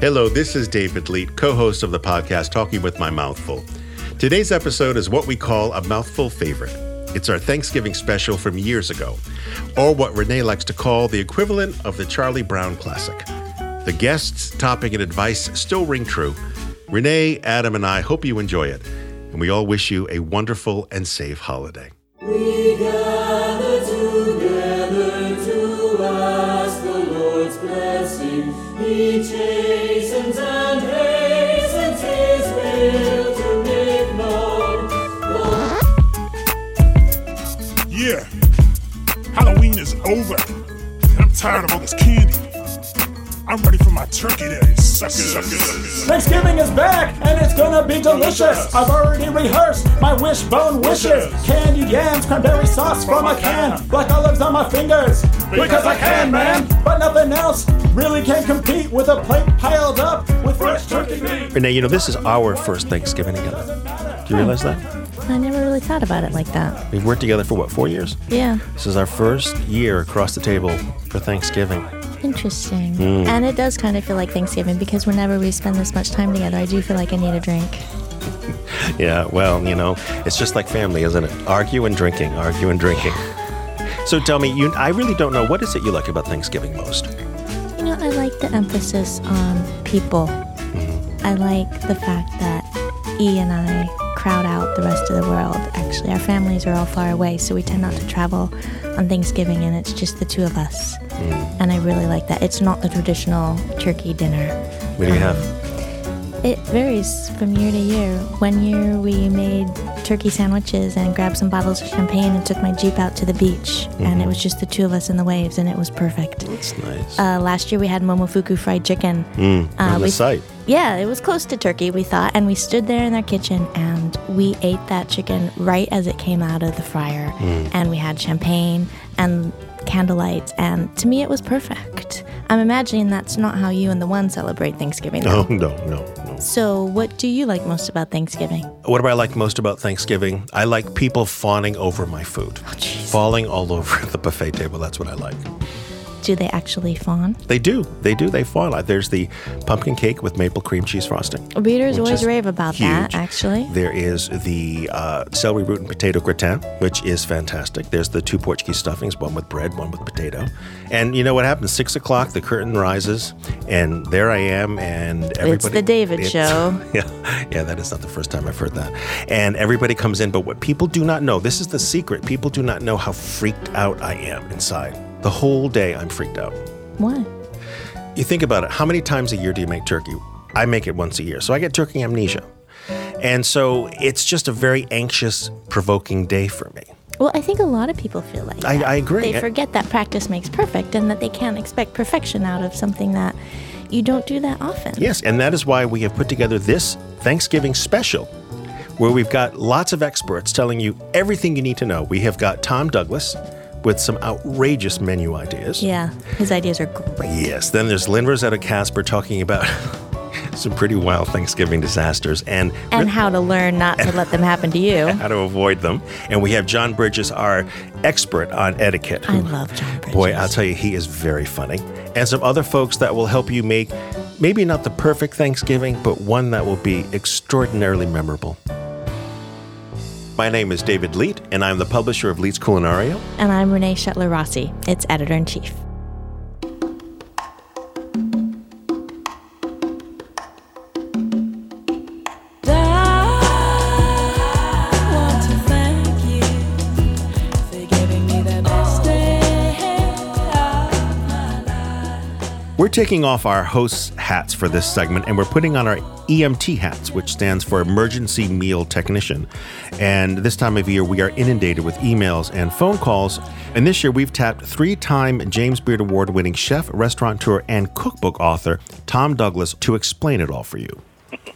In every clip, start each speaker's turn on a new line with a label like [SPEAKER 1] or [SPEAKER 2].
[SPEAKER 1] Hello, this is David Leite, co host of the podcast Talking with My Mouthful. Today's episode is what we call a mouthful favorite. It's our Thanksgiving special from years ago, or what Renee likes to call the equivalent of the Charlie Brown classic. The guests, topic, and advice still ring true. Renee, Adam, and I hope you enjoy it, and we all wish you a wonderful and safe holiday.
[SPEAKER 2] Tired of all this candy. I'm ready for my turkey day, suckers.
[SPEAKER 3] Thanksgiving is back and it's gonna be delicious. I've already rehearsed my wishbone wishes. Candied yams, cranberry sauce from a can, black olives on my fingers. Because I can, man. But nothing else really can compete with a plate piled up with fresh turkey meat.
[SPEAKER 1] Renee, you know, this is our first Thanksgiving together. Do you realize that?
[SPEAKER 4] Really thought about it like that.
[SPEAKER 1] We've worked together for what, four years?
[SPEAKER 4] Yeah,
[SPEAKER 1] This is our first year across the table for Thanksgiving.
[SPEAKER 4] interesting.
[SPEAKER 1] Hmm.
[SPEAKER 4] And it does kind of feel like Thanksgiving because whenever we spend this much time together, I do feel like I need a drink.
[SPEAKER 1] Yeah, well, you know, it's just like family, isn't it? Argue and drinking, argue and drinking. So tell me, you I really don't know what is it you like about Thanksgiving most?
[SPEAKER 4] You know, I like the emphasis on people.
[SPEAKER 1] Mm-hmm.
[SPEAKER 4] I like the fact that E and I crowd out the rest of the world. Actually, our families are all far away, so we tend not to travel on Thanksgiving, and it's just the two of us.
[SPEAKER 1] Mm.
[SPEAKER 4] And I really like that. It's not the traditional turkey dinner.
[SPEAKER 1] What do you have?
[SPEAKER 4] It varies from year to year. One year we made turkey sandwiches and grabbed some bottles of champagne and took my Jeep out to the beach. And it was just the two of us in the waves, and it was perfect.
[SPEAKER 1] It's nice.
[SPEAKER 4] Uh, last year we had Momofuku fried chicken.
[SPEAKER 1] Mm,
[SPEAKER 4] uh,
[SPEAKER 1] on the
[SPEAKER 4] we-
[SPEAKER 1] site.
[SPEAKER 4] Yeah, it was close to turkey, we thought. And we stood there in their kitchen and we ate that chicken right as it came out of the fryer. And we had champagne and candlelight. And to me, it was perfect. I'm imagining that's not how you and the one celebrate Thanksgiving. though.
[SPEAKER 1] Oh, no, no, no.
[SPEAKER 4] So, what do you like most about Thanksgiving?
[SPEAKER 1] What do I like most about Thanksgiving? I like people fawning over my food.
[SPEAKER 4] Oh, jeez.
[SPEAKER 1] Falling all over the buffet table. That's what I like.
[SPEAKER 4] Do they actually fawn?
[SPEAKER 1] They do. They do. They fawn. There's the pumpkin cake with maple cream cheese frosting.
[SPEAKER 4] Readers always rave about that, actually.
[SPEAKER 1] There is the uh, celery root and potato gratin, which is fantastic. There's the two Portuguese stuffings, one with bread, one with potato. And you know what happens? Six o'clock, the curtain rises, and there I am, and everybody.
[SPEAKER 4] It's the David
[SPEAKER 1] It's-
[SPEAKER 4] show.
[SPEAKER 1] Yeah, yeah, that is not the first time I've heard that. And everybody comes in, but what people do not know, this is the secret. People do not know how freaked out I am inside. The whole day, I'm freaked out.
[SPEAKER 4] Why?
[SPEAKER 1] You think about it. How many times a year do you make turkey? I make it once a year. So I get turkey amnesia. And so it's just a very anxious, provoking day for me.
[SPEAKER 4] Well, I think a lot of people feel like
[SPEAKER 1] I-
[SPEAKER 4] that.
[SPEAKER 1] I agree.
[SPEAKER 4] They forget that practice makes perfect and that they can't expect perfection out of something that you don't do that often.
[SPEAKER 1] Yes, and that is why we have put together this Thanksgiving special where we've got lots of experts telling you everything you need to know. We have got Tom Douglas with some outrageous menu ideas.
[SPEAKER 4] Yeah, his ideas are great.
[SPEAKER 1] Yes, then there's Lynne Rossetto Kasper talking about some pretty wild Thanksgiving disasters and
[SPEAKER 4] And how to learn not to let them happen to you.
[SPEAKER 1] how to avoid them. And we have John Bridges, our expert on etiquette.
[SPEAKER 4] I love John Bridges.
[SPEAKER 1] Boy, I'll tell you, he is very funny. And some other folks that will help you make maybe not the perfect Thanksgiving, but one that will be extraordinarily memorable. My name is David Leite, and I'm the publisher of Leite's Culinaria.
[SPEAKER 4] And I'm Renee Schettler Rossi, its editor in chief.
[SPEAKER 1] We're taking off our host's hats for this segment and we're putting on our EMT hats, which stands for Emergency Meal Technician. And this time of year, we are inundated with emails and phone calls. And this year, we've tapped three time James Beard Award winning chef, restaurateur, and cookbook author Tom Douglas to explain it all for you.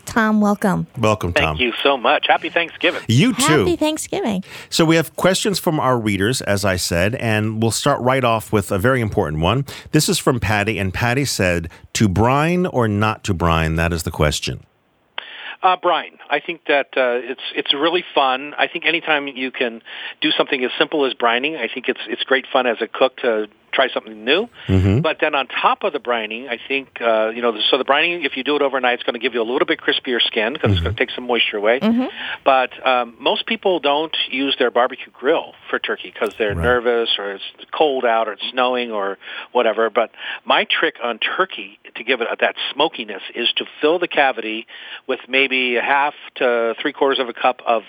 [SPEAKER 4] Tom, welcome.
[SPEAKER 1] Welcome, Tom.
[SPEAKER 5] Thank you so much. Happy Thanksgiving.
[SPEAKER 1] You too.
[SPEAKER 4] Happy Thanksgiving.
[SPEAKER 1] So we have questions from our readers, as I said, and we'll start right off with a very important one. This is from Patty, and Patty said, "To brine or not to brine? That is the question."
[SPEAKER 5] Uh, Brian, I think that uh, it's it's really fun. I think anytime you can do something as simple as brining, I think it's it's great fun as a cook to try something new.
[SPEAKER 1] Mm-hmm.
[SPEAKER 5] But then on top of the brining, I think uh, you know. So the brining, if you do it overnight, it's going to give you a little bit crispier skin because it's going to take some moisture away. But um, most people don't use their barbecue grill for turkey because they're
[SPEAKER 1] Right.
[SPEAKER 5] nervous or it's cold out or it's snowing or whatever. But my trick on turkey to give it that smokiness is to fill the cavity with maybe a half to three quarters of a cup of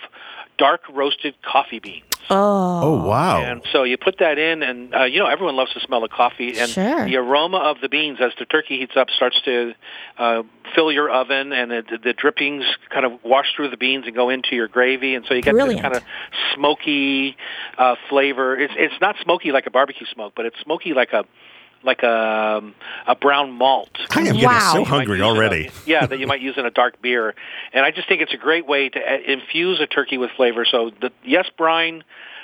[SPEAKER 5] dark roasted coffee beans.
[SPEAKER 4] Oh,
[SPEAKER 1] Oh wow!
[SPEAKER 5] And so you put that in, and uh, you know everyone loves the smell of coffee, and
[SPEAKER 4] Sure.
[SPEAKER 5] the aroma of the beans as the turkey heats up starts to uh, fill your oven, and the, the drippings kind of wash through the beans and go into your gravy, and so you get
[SPEAKER 4] Brilliant.
[SPEAKER 5] this kind of smoky uh, flavor. It's it's not smoky like a barbecue smoke, but it's smoky like a like a um, a brown malt.
[SPEAKER 1] I am getting
[SPEAKER 4] Wow.
[SPEAKER 1] so
[SPEAKER 4] You
[SPEAKER 5] You might
[SPEAKER 1] hungry
[SPEAKER 5] use in a-
[SPEAKER 1] already.
[SPEAKER 5] yeah, that you might use in a dark beer, and I just think it's a great way to uh, infuse a turkey with flavor. So, the, yes, brine.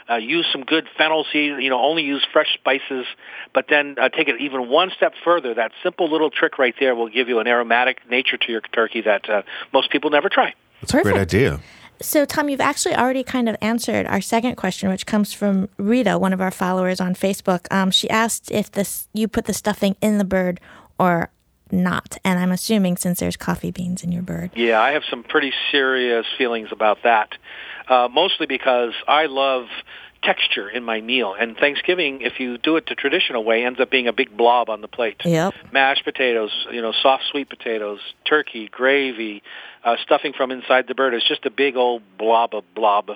[SPEAKER 5] Uh, use some good fennel seed. You know, only use fresh spices, but then uh, take it even one step further. That simple little trick right there will give you an aromatic nature to your turkey that uh, most people never try.
[SPEAKER 1] That's a great idea.
[SPEAKER 4] So, Tom, you've actually already kind of answered our second question, which comes from Rita, one of our followers on Facebook. Um, she asked if this you put the stuffing in the bird or not, and I'm assuming since there's coffee beans in your bird.
[SPEAKER 5] Yeah, I have some pretty serious feelings about that. Uh, mostly because I love texture in my meal, and Thanksgiving, if you do it the traditional way, ends up being a big blob on the plate.
[SPEAKER 4] Yep.
[SPEAKER 5] Mashed potatoes, you know, soft sweet potatoes, turkey, gravy, uh, stuffing from inside the bird. It's just a big old blob of blob.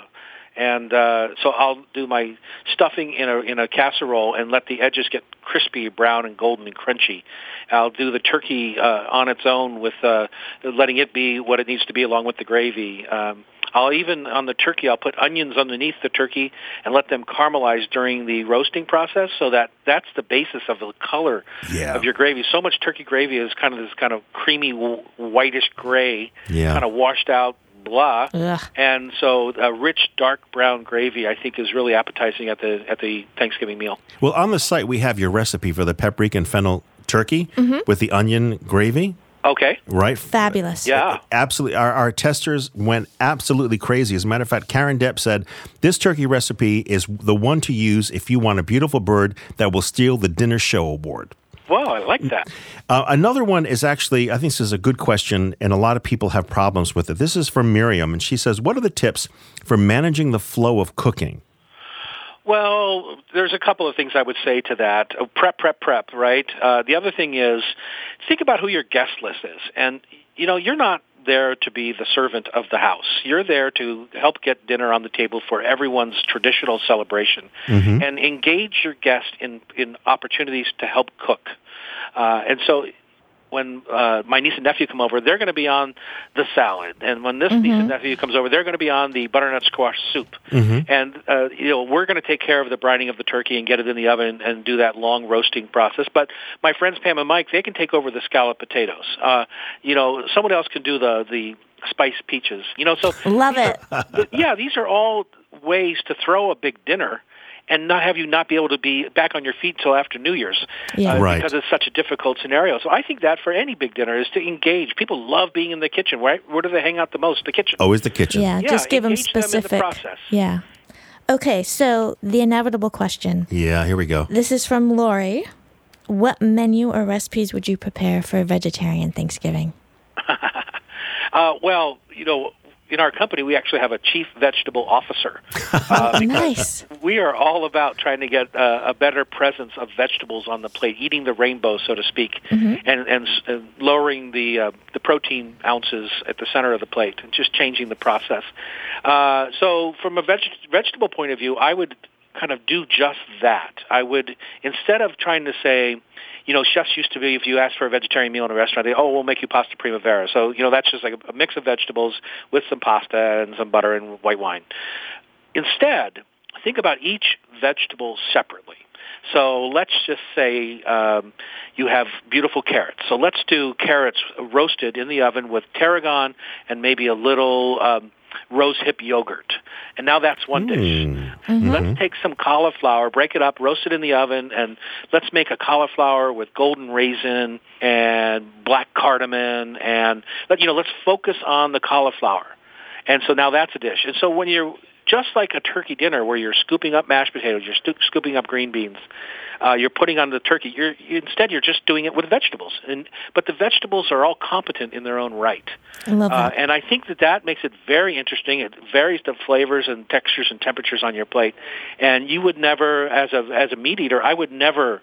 [SPEAKER 5] And uh, so I'll do my stuffing in a in a casserole and let the edges get crispy, brown, and golden and crunchy. I'll do the turkey uh, on its own with uh, letting it be what it needs to be along with the gravy. Um, I'll even on the turkey I'll put onions underneath the turkey and let them caramelize during the roasting process so that that's the basis of the color
[SPEAKER 1] Yeah.
[SPEAKER 5] of your gravy. So much turkey gravy is kind of this kind of creamy whitish gray,
[SPEAKER 1] Yeah.
[SPEAKER 5] kind of washed out blah.
[SPEAKER 4] Ugh.
[SPEAKER 5] And so a rich dark brown gravy I think is really appetizing at the at the Thanksgiving meal.
[SPEAKER 1] Well, on the site we have your recipe for the paprika and fennel turkey
[SPEAKER 4] Mm-hmm.
[SPEAKER 1] with the onion gravy,
[SPEAKER 5] Okay.
[SPEAKER 1] right?
[SPEAKER 4] Fabulous.
[SPEAKER 5] Yeah.
[SPEAKER 1] Absolutely. Our, our testers went absolutely crazy. As a matter of fact, Karen Depp said this turkey recipe is the one to use if you want a beautiful bird that will steal the dinner show award.
[SPEAKER 5] Wow, I like that.
[SPEAKER 1] Uh, another one is actually, I think this is a good question, and a lot of people have problems with it. This is from Miriam, and she says, What are the tips for managing the flow of cooking?
[SPEAKER 5] Well, there's a couple of things I would say to that. Uh, Prep, prep, prep, right? Uh, the other thing is think about who your guest list is. And, you know, you're not there to be the servant of the house. You're there to help get dinner on the table for everyone's traditional celebration and engage your guest in, in opportunities to help cook. Uh, and so when uh, my niece and nephew come over, they're going to be on the salad, and when this niece and nephew comes over, they're going to be on the butternut squash soup. And uh, you know, we're going to take care of the brining of the turkey and get it in the oven and do that long roasting process. But my friends Pam and Mike, they can take over the scallop potatoes. Uh, you know, someone else can do the the spiced peaches. You know, so
[SPEAKER 4] Love it.
[SPEAKER 5] yeah, these are all ways to throw a big dinner and not have you not be able to be back on your feet till after New Year's
[SPEAKER 4] Yeah.
[SPEAKER 5] uh,
[SPEAKER 1] Right.
[SPEAKER 5] because it's such a difficult scenario. So I think that for any big dinner is to engage. People love being in the kitchen, right? Where do they hang out the most? The kitchen.
[SPEAKER 1] Always the kitchen.
[SPEAKER 4] Yeah,
[SPEAKER 5] Yeah,
[SPEAKER 4] just give them
[SPEAKER 5] engage them in the
[SPEAKER 4] specific.
[SPEAKER 5] process.
[SPEAKER 4] Yeah. Okay, so the inevitable question.
[SPEAKER 1] Yeah, here we go.
[SPEAKER 4] This is from Lori. What menu or recipes would you prepare for a vegetarian Thanksgiving?
[SPEAKER 5] Uh, well, you know, in our company, we actually have a chief vegetable officer. Uh,
[SPEAKER 4] Nice.
[SPEAKER 5] we are all about trying to get uh, a better presence of vegetables on the plate, eating the rainbow, so to speak, and and, and lowering the uh, the protein ounces at the center of the plate, and just changing the process. Uh, so, from a veg- vegetable point of view, I would kind of do just that. I would instead of trying to say. You know, chefs used to be, if you asked for a vegetarian meal in a restaurant, they, oh, we'll make you pasta primavera. So, you know, that's just like a, mix of vegetables with some pasta and some butter and white wine. Instead, think about each vegetable separately. So let's just say um, you have beautiful carrots. So let's do carrots roasted in the oven with tarragon and maybe a little um, rose hip yogurt. And now that's one dish. Mm. Mm-hmm. Mm-hmm. Let's take some cauliflower, break it up, roast it in the oven, and let's make a cauliflower with golden raisin and black cardamom. And let you know, let's focus on the cauliflower. And so now that's a dish. And so when you're just like a turkey dinner where you're scooping up mashed potatoes, you're stu- scooping up green beans, uh, you're putting on the turkey. You're you, instead you're just doing it with vegetables, and but the vegetables are all competent in their own right.
[SPEAKER 4] I love
[SPEAKER 5] Uh,
[SPEAKER 4] that.
[SPEAKER 5] and I think that that makes it very interesting. It varies the flavors and textures and temperatures on your plate, and you would never, as a as a meat eater, I would never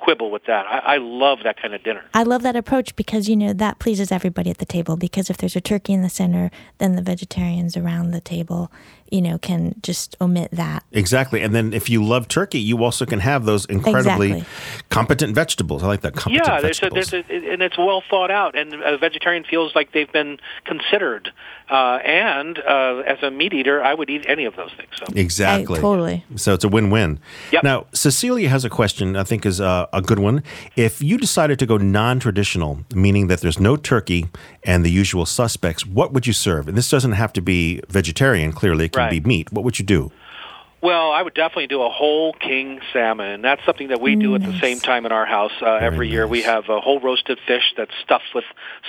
[SPEAKER 5] quibble with that. I, I love that kind of dinner.
[SPEAKER 4] I love that approach because you know that pleases everybody at the table. Because if there's a turkey in the center, then the vegetarians around the table, you know, can just omit that.
[SPEAKER 1] Exactly. And then if you love turkey, you also can have those incredibly
[SPEAKER 4] Exactly.
[SPEAKER 1] competent vegetables. I like that. Competent
[SPEAKER 5] Yeah, there's a,
[SPEAKER 1] vegetables.
[SPEAKER 5] there's a, and it's well thought out, and a vegetarian feels like they've been considered. Uh, and uh, as a meat eater, I would eat any of those things. So.
[SPEAKER 1] Exactly.
[SPEAKER 4] I- totally.
[SPEAKER 1] So it's a win-win.
[SPEAKER 5] Yep.
[SPEAKER 1] Now, Cecilia has a question. I think is uh, a good one. If you decided to go non-traditional, meaning that there's no turkey and the usual suspects, what would you serve? And this doesn't have to be vegetarian. Clearly, it can
[SPEAKER 5] Right.
[SPEAKER 1] be meat. What would you do?
[SPEAKER 5] Well, I would definitely do a whole king salmon, and that's something that we do at the same time in our house. Uh, every year, we have a whole roasted fish that's stuffed with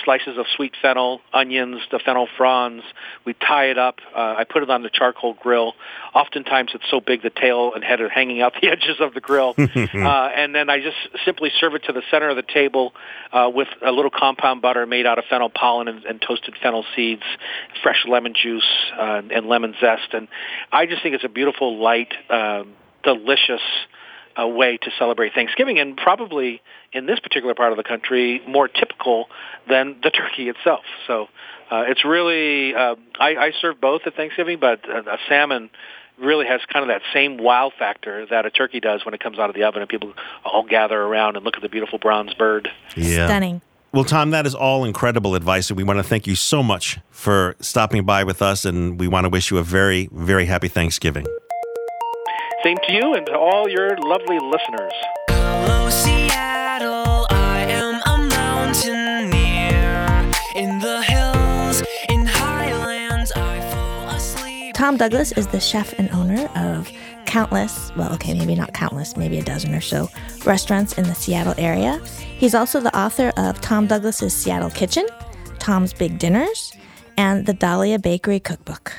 [SPEAKER 5] slices of sweet fennel, onions, the fennel fronds. We tie it up. Uh, I put it on the charcoal grill. Oftentimes, it's so big the tail and head are hanging out the edges of the grill, uh, and then I just simply serve it to the center of the table uh, with a little compound butter made out of fennel pollen and, and toasted fennel seeds, fresh lemon juice, uh, and lemon zest, and I just think it's a beautiful, light, um, delicious uh, way to celebrate Thanksgiving, and probably in this particular part of the country more typical than the turkey itself. So uh, it's really uh, I, I serve both at Thanksgiving, but uh, a salmon really has kind of that same wow factor that a turkey does when it comes out of the oven, and people all gather around and look at the beautiful bronze bird.
[SPEAKER 1] Yeah.
[SPEAKER 4] Stunning.
[SPEAKER 1] Well, Tom, that is all incredible advice, and we want to thank you so much for stopping by with us, and we want to wish you a very, very happy Thanksgiving.
[SPEAKER 5] Same to you and to all your lovely listeners.
[SPEAKER 4] Tom Douglas is the chef and owner of countless, well, okay, maybe not countless, maybe a dozen or so restaurants in the Seattle area. He's also the author of Tom Douglas's Seattle Kitchen, Tom's Big Dinners, and the Dahlia Bakery Cookbook.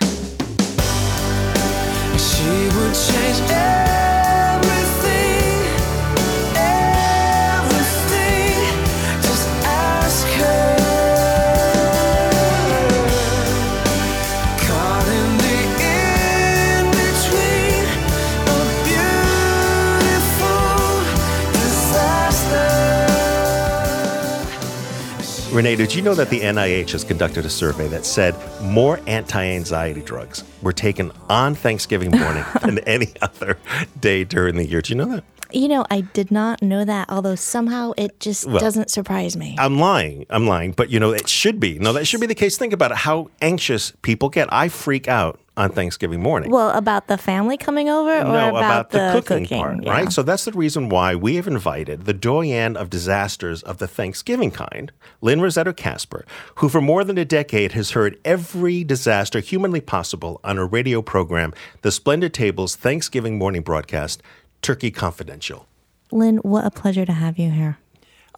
[SPEAKER 1] Renee, did you know that the NIH has conducted a survey that said more anti anxiety drugs were taken on Thanksgiving morning than any other day during the year? Do you know that?
[SPEAKER 4] You know, I did not know that, although somehow it just
[SPEAKER 1] Well,
[SPEAKER 4] doesn't surprise me.
[SPEAKER 1] I'm lying. I'm lying. But, you know, it should be. No, that should be the case. Think about it how anxious people get. I freak out on Thanksgiving morning.
[SPEAKER 4] well, about the family coming over or
[SPEAKER 1] no,
[SPEAKER 4] about,
[SPEAKER 1] the, cooking, part,
[SPEAKER 4] Yeah.
[SPEAKER 1] right? So that's the reason why we have invited the doyen of disasters of the Thanksgiving kind, Lynne Rossetto Kasper, who for more than a decade has heard every disaster humanly possible on a radio program, the Splendid Tables Thanksgiving morning broadcast, Turkey Confidential.
[SPEAKER 4] Lynn, what a pleasure to have you here.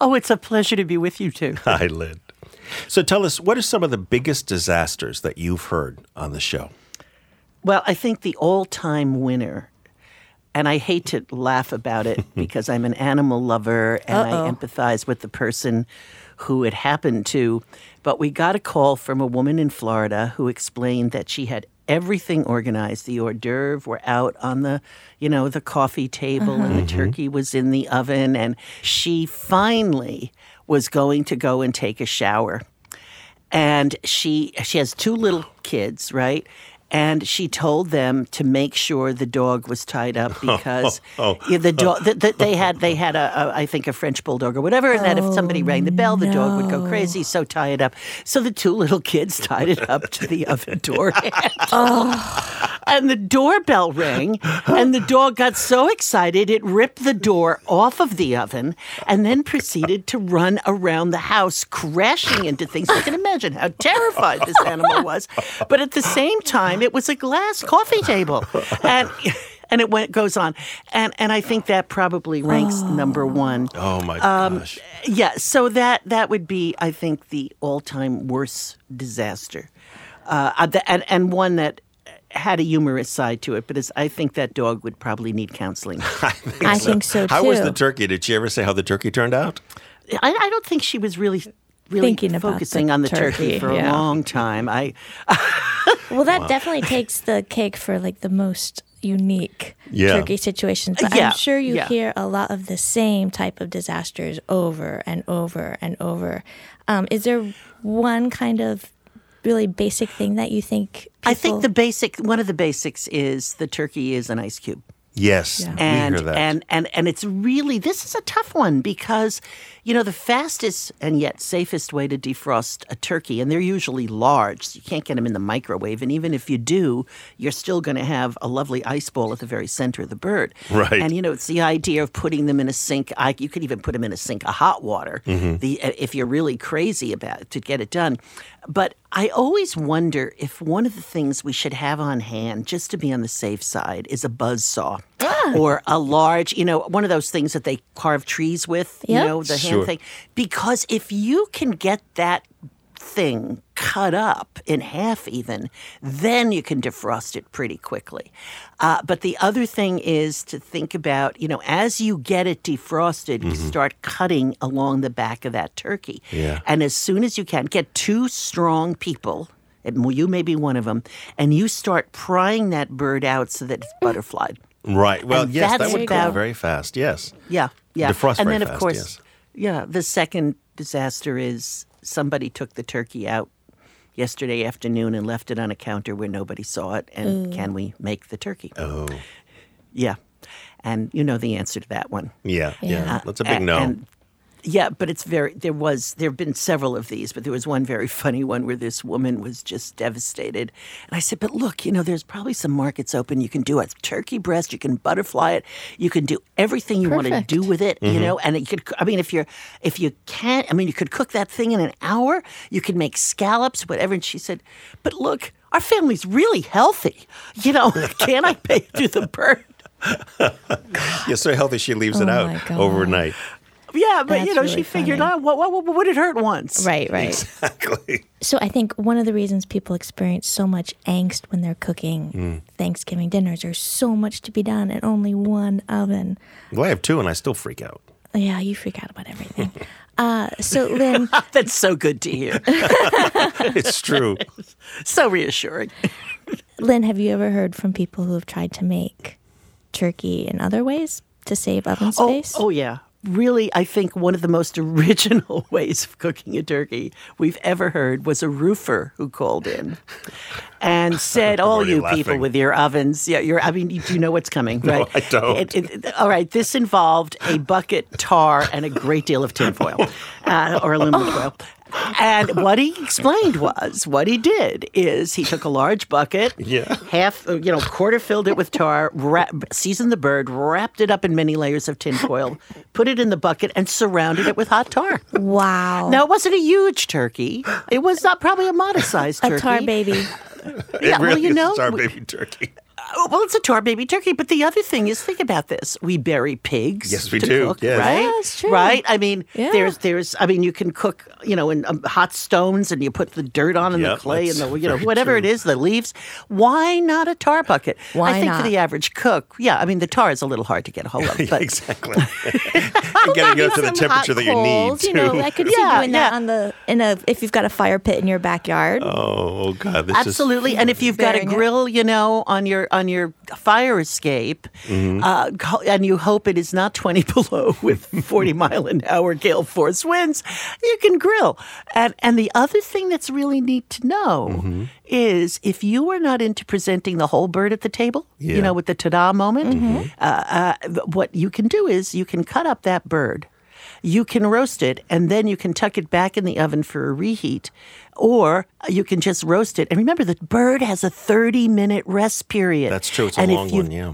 [SPEAKER 6] Oh, it's a pleasure to be with you too.
[SPEAKER 1] Hi, Lynn. So tell us, what are some of the biggest disasters that you've heard on the show?
[SPEAKER 6] Well, I think the all time winner, and I hate to laugh about it because I'm an animal lover and I empathize with the person who it happened to, but we got a call from a woman in Florida who explained that she had everything organized. The hors d'oeuvre were out on the, you know, the coffee table and the uh-huh. mm-hmm. turkey was in the oven and she finally was going to go and take a shower and she she has two little kids, right? And she told them to make sure the dog was tied up oh, because oh. yeah, the dog that that they had they had a, a I think a French bulldog or whatever, and that if somebody oh, rang the bell, the dog would go crazy. So tie it up. So the two little kids tied it up to the oven door handle, and the doorbell rang, and the dog got so excited it ripped the door off of the oven, and then proceeded to run around the house, crashing into things. You can imagine how terrified this animal was, but at the same time, it was a glass coffee table, and. And it went goes on, and and I think that probably ranks number one.
[SPEAKER 1] Oh, my
[SPEAKER 4] Um,
[SPEAKER 1] gosh.
[SPEAKER 6] Yeah, so that that would be, I think, the all-time worst disaster, uh, and and one that had a humorous side to it, but as I think that dog would probably need counseling.
[SPEAKER 4] I think so too.
[SPEAKER 1] How was the turkey? Did she ever say how the turkey turned out?
[SPEAKER 6] I, I don't think she was really. Really
[SPEAKER 4] Thinking about
[SPEAKER 6] focusing
[SPEAKER 4] the
[SPEAKER 6] on the
[SPEAKER 4] turkey,
[SPEAKER 6] turkey, for
[SPEAKER 4] yeah.
[SPEAKER 6] a long time. I
[SPEAKER 4] Well, that definitely takes the cake for like the most unique
[SPEAKER 1] Yeah.
[SPEAKER 4] turkey situations. But
[SPEAKER 6] Yeah,
[SPEAKER 4] I'm sure you
[SPEAKER 6] yeah.
[SPEAKER 4] hear a lot of the same type of disasters over and over and over. Um, is there one kind of really basic thing that you think?
[SPEAKER 6] I think the basic one of the basics is the turkey is an ice cube.
[SPEAKER 1] Yes,
[SPEAKER 4] Yeah.
[SPEAKER 1] we
[SPEAKER 6] and
[SPEAKER 1] hear that.
[SPEAKER 6] and and and it's really this is a tough one because you know the fastest and yet safest way to defrost a turkey and they're usually large so you can't get them in the microwave and even if you do you're still going to have a lovely ice ball at the very center of the bird
[SPEAKER 1] Right.
[SPEAKER 6] and you know it's the idea of putting them in a sink I, you could even put them in a sink of hot water
[SPEAKER 1] Mm-hmm.
[SPEAKER 6] the if you're really crazy about it to get it done but I always wonder if one of the things we should have on hand, just to be on the safe side, is a buzz saw or a large, you know, one of those things that they carve trees with, you
[SPEAKER 4] Yep.
[SPEAKER 6] know, the
[SPEAKER 1] Sure.
[SPEAKER 6] hand thing. Because if you can get that thing cut up in half, even, then you can defrost it pretty quickly. Uh, but the other thing is to think about, you know, as you get it defrosted, you start cutting along the back of that turkey.
[SPEAKER 1] Yeah.
[SPEAKER 6] And as soon as you can, get two strong people. and You may be one of them, and you start prying that bird out so that it's butterflied.
[SPEAKER 1] Right. Well,
[SPEAKER 6] and
[SPEAKER 1] yes, that would go
[SPEAKER 6] about-
[SPEAKER 1] very fast. Yes.
[SPEAKER 6] Yeah, yeah.
[SPEAKER 1] Defrost
[SPEAKER 6] and
[SPEAKER 1] very
[SPEAKER 6] then, of
[SPEAKER 1] fast,
[SPEAKER 6] course,
[SPEAKER 1] yes.
[SPEAKER 6] yeah, the second disaster is somebody took the turkey out yesterday afternoon and left it on a counter where nobody saw it. And mm. can we make the turkey?
[SPEAKER 1] Oh,
[SPEAKER 6] Yeah. And you know the answer to that one.
[SPEAKER 1] yeah, yeah.
[SPEAKER 4] Yeah.
[SPEAKER 1] That's a big no.
[SPEAKER 6] and- yeah, but it's very. There was. There have been several of these, but there was one very funny one where this woman was just devastated. And I said, "But look, you know, there's probably some markets open. You can do a turkey breast. You can butterfly it. You can do everything you want to do with it.
[SPEAKER 1] Mm-hmm.
[SPEAKER 6] You know, and you could. I mean, if you're, if you can't, I mean, you could cook that thing in an hour. You could make scallops, whatever." And she said, "But look, our family's really healthy. You know, can I pay to the bird?"
[SPEAKER 1] You're so healthy she leaves it
[SPEAKER 4] Oh
[SPEAKER 1] out overnight.
[SPEAKER 6] Yeah, but you know,
[SPEAKER 4] really
[SPEAKER 6] she figured,
[SPEAKER 4] funny.
[SPEAKER 6] oh, what, what, what would it hurt once?
[SPEAKER 4] Right, right.
[SPEAKER 1] Exactly.
[SPEAKER 4] So I think one of the reasons people experience so much angst when they're cooking
[SPEAKER 1] Mm.
[SPEAKER 4] Thanksgiving dinners, there's so much to be done and only one oven.
[SPEAKER 1] Well, I have two, and I still freak out.
[SPEAKER 4] Yeah, you freak out about everything. uh, so Lynn,
[SPEAKER 6] That's so good to hear.
[SPEAKER 1] It's true.
[SPEAKER 6] so reassuring.
[SPEAKER 4] Lynn, have you ever heard from people who have tried to make turkey in other ways to save oven
[SPEAKER 6] Oh,
[SPEAKER 4] space?
[SPEAKER 6] oh, yeah. Really, I think one of the most original ways of cooking a turkey we've ever heard was a roofer who called in and said, "All you
[SPEAKER 1] laughing.
[SPEAKER 6] people with your ovens, yeah, you're. I mean, you do know what's coming, right?
[SPEAKER 1] I don't.
[SPEAKER 6] It- it- all right, this involved a bucket, tar, and a great deal of tinfoil uh, or aluminum foil." And what he explained was, what he did is he took a large bucket,
[SPEAKER 1] Yeah.
[SPEAKER 6] half, uh, you know, quarter filled it with tar, wrap, seasoned the bird, wrapped it up in many layers of tinfoil, put it in the bucket, and surrounded it with hot tar.
[SPEAKER 4] wow.
[SPEAKER 6] Now, it wasn't a huge turkey. It was not probably a modest sized turkey.
[SPEAKER 4] a tar baby.
[SPEAKER 1] It
[SPEAKER 6] Yeah, well,
[SPEAKER 1] really
[SPEAKER 6] you
[SPEAKER 1] is
[SPEAKER 6] know,
[SPEAKER 1] our
[SPEAKER 6] we-
[SPEAKER 1] baby turkey.
[SPEAKER 6] Oh, well, it's a tar baby turkey. But the other thing is, think about this: we bury pigs.
[SPEAKER 1] Yes, we
[SPEAKER 6] to
[SPEAKER 1] do,
[SPEAKER 6] Cook,
[SPEAKER 1] yes.
[SPEAKER 6] Right,
[SPEAKER 4] Yeah, that's true.
[SPEAKER 6] right. I mean,
[SPEAKER 4] Yeah.
[SPEAKER 6] there's, there's. I mean, you can cook, you know, in um, hot stones, and you put the dirt on and
[SPEAKER 1] Yep,
[SPEAKER 6] the clay and the, you know, whatever it
[SPEAKER 1] true.
[SPEAKER 6] is, the leaves. Why not a tar bucket?
[SPEAKER 4] Why
[SPEAKER 6] I think
[SPEAKER 4] not?
[SPEAKER 6] for the average cook, yeah. I mean, the tar is a little hard to get a hold of, but
[SPEAKER 1] exactly. and getting it up to the temperature
[SPEAKER 4] hot
[SPEAKER 1] that you need.
[SPEAKER 4] coals,
[SPEAKER 1] too.
[SPEAKER 4] You know, I could see
[SPEAKER 6] Yeah,
[SPEAKER 4] doing that on the in a if you've got a fire pit in your backyard.
[SPEAKER 1] oh, oh, God, this is
[SPEAKER 6] Absolutely, and if you've got a
[SPEAKER 4] Bearing it.
[SPEAKER 6] grill, you know, on your on your fire escape,
[SPEAKER 1] Mm-hmm.
[SPEAKER 6] uh, and you hope it is not twenty below with forty mile an hour gale force winds, you can grill. And and the other thing that's really neat to know
[SPEAKER 1] Mm-hmm.
[SPEAKER 6] is if you are not into presenting the whole bird at the table,
[SPEAKER 1] Yeah.
[SPEAKER 6] you know, with the ta-da moment, uh, uh, what you can do is you can cut up that bird. You can roast it and then you can tuck it back in the oven for a reheat. Or you can just roast it. And remember, the bird has a 30 minute rest period.
[SPEAKER 1] That's true. It's a
[SPEAKER 6] and if
[SPEAKER 1] long
[SPEAKER 6] you-
[SPEAKER 1] one, yeah.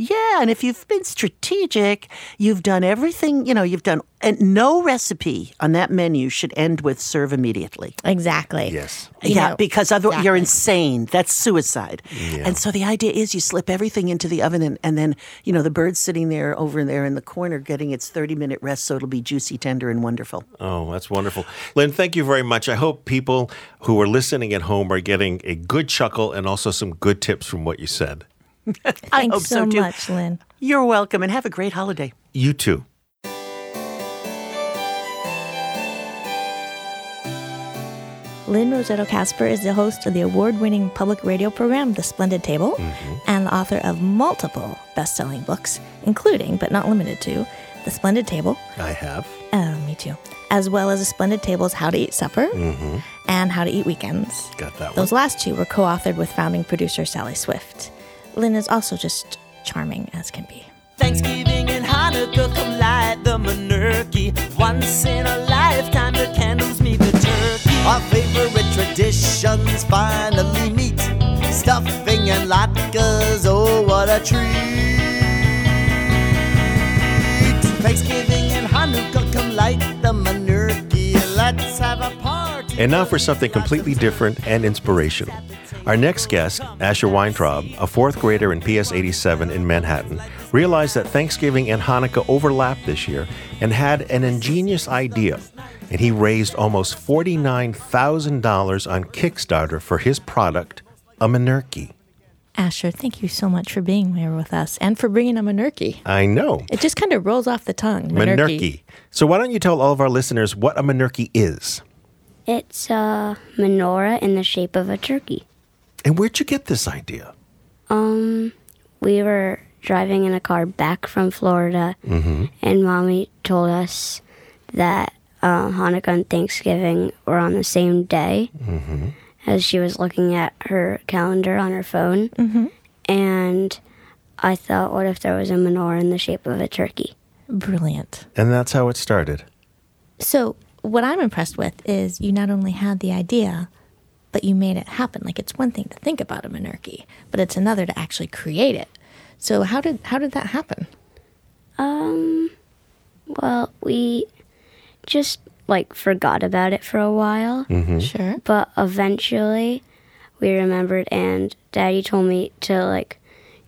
[SPEAKER 6] Yeah, and if you've been strategic, you've done everything, you know, you've done, and no recipe on that menu should end with serve immediately.
[SPEAKER 4] Exactly.
[SPEAKER 1] Yes.
[SPEAKER 4] You
[SPEAKER 6] yeah,
[SPEAKER 4] know,
[SPEAKER 6] because otherwise you're insane. That's suicide. Yeah. And so the idea is you slip everything into the oven and, and then, you know, the bird's sitting there over there in the corner getting its 30 minute rest so it'll be juicy, tender, and wonderful.
[SPEAKER 1] Oh, that's wonderful. Lynn, thank you very much. I hope people who are listening at home are getting a good chuckle and also some good tips from what you said.
[SPEAKER 4] Thanks
[SPEAKER 6] hope so,
[SPEAKER 4] so
[SPEAKER 6] too.
[SPEAKER 4] much, Lynn.
[SPEAKER 6] You're welcome and have a great holiday.
[SPEAKER 1] You too.
[SPEAKER 4] Lynne Rossetto Kasper is the host of the award winning public radio program, The Splendid Table, and the author of multiple best selling books, including, but not limited to, The Splendid Table,
[SPEAKER 1] I have.
[SPEAKER 4] uh, me too, as well as The Splendid Table's How to Eat Supper and How to Eat Weekends.
[SPEAKER 1] Got that one.
[SPEAKER 4] Those last two were co authored with founding producer Sally Swift. Lynn is also just charming as can be.
[SPEAKER 7] Thanksgiving and Hanukkah come light the Menurkey. Once in a lifetime, the candles meet the turkey. Our favorite traditions finally meet. Stuffing and latkes, oh, what a treat. Thanksgiving and Hanukkah come light the Menurkey. Let's have a party.
[SPEAKER 1] And now for something completely different and inspirational. Our next guest, Asher Weintraub, a fourth grader in PS 87 in Manhattan, realized that Thanksgiving and Hanukkah overlapped this year and had an ingenious idea. And he raised almost $49,000 on Kickstarter for his product, a Menurkey.
[SPEAKER 4] Asher, thank you so much for being here with us and for bringing a Menurkey.
[SPEAKER 1] I know.
[SPEAKER 4] It just kind of rolls off the tongue.
[SPEAKER 1] Menurkey. So why don't you tell all of our listeners what a Menurkey is?
[SPEAKER 8] It's a menorah in the shape of a turkey.
[SPEAKER 1] And where'd you get this idea?
[SPEAKER 8] Um, we were driving in a car back from Florida, and mommy told us that uh, Hanukkah and Thanksgiving were on the same day. As she was looking at her calendar on her phone, and I thought, what if there was a menorah in the shape of a turkey?
[SPEAKER 4] Brilliant.
[SPEAKER 1] And that's how it started.
[SPEAKER 4] So, what I'm impressed with is you not only had the idea, but you made it happen. Like it's one thing to think about a Menurkey, but it's another to actually create it. So, how did how did that happen?
[SPEAKER 8] Um, well, we just like forgot about it for a while.
[SPEAKER 4] Sure.
[SPEAKER 8] But eventually we remembered and daddy told me to like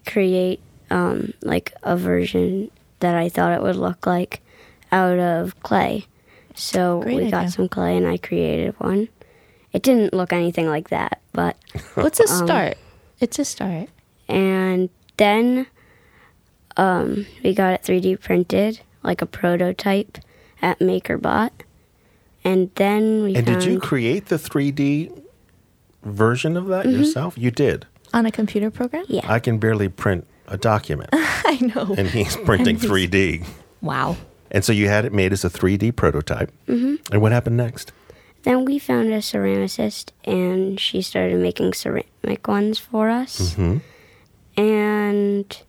[SPEAKER 8] create um like a version that I thought it would look like out of clay. So
[SPEAKER 4] Great
[SPEAKER 8] we got some clay and I created one. It didn't look anything like that, but
[SPEAKER 4] What's a start? It's a start.
[SPEAKER 8] and then um, we got it 3D printed, like a prototype at MakerBot. And then we
[SPEAKER 1] And
[SPEAKER 8] found
[SPEAKER 1] did you create the 3D version of that yourself? You did.
[SPEAKER 4] On a computer program?
[SPEAKER 8] Yeah.
[SPEAKER 1] I can barely print a document,
[SPEAKER 4] I know.
[SPEAKER 1] and he's printing
[SPEAKER 4] And he's-
[SPEAKER 1] 3D.
[SPEAKER 4] Wow.
[SPEAKER 1] And so you had it made as a 3D prototype. Mm-hmm. And what happened next?
[SPEAKER 8] Then we found a ceramicist, and she started making ceramic ones for us. And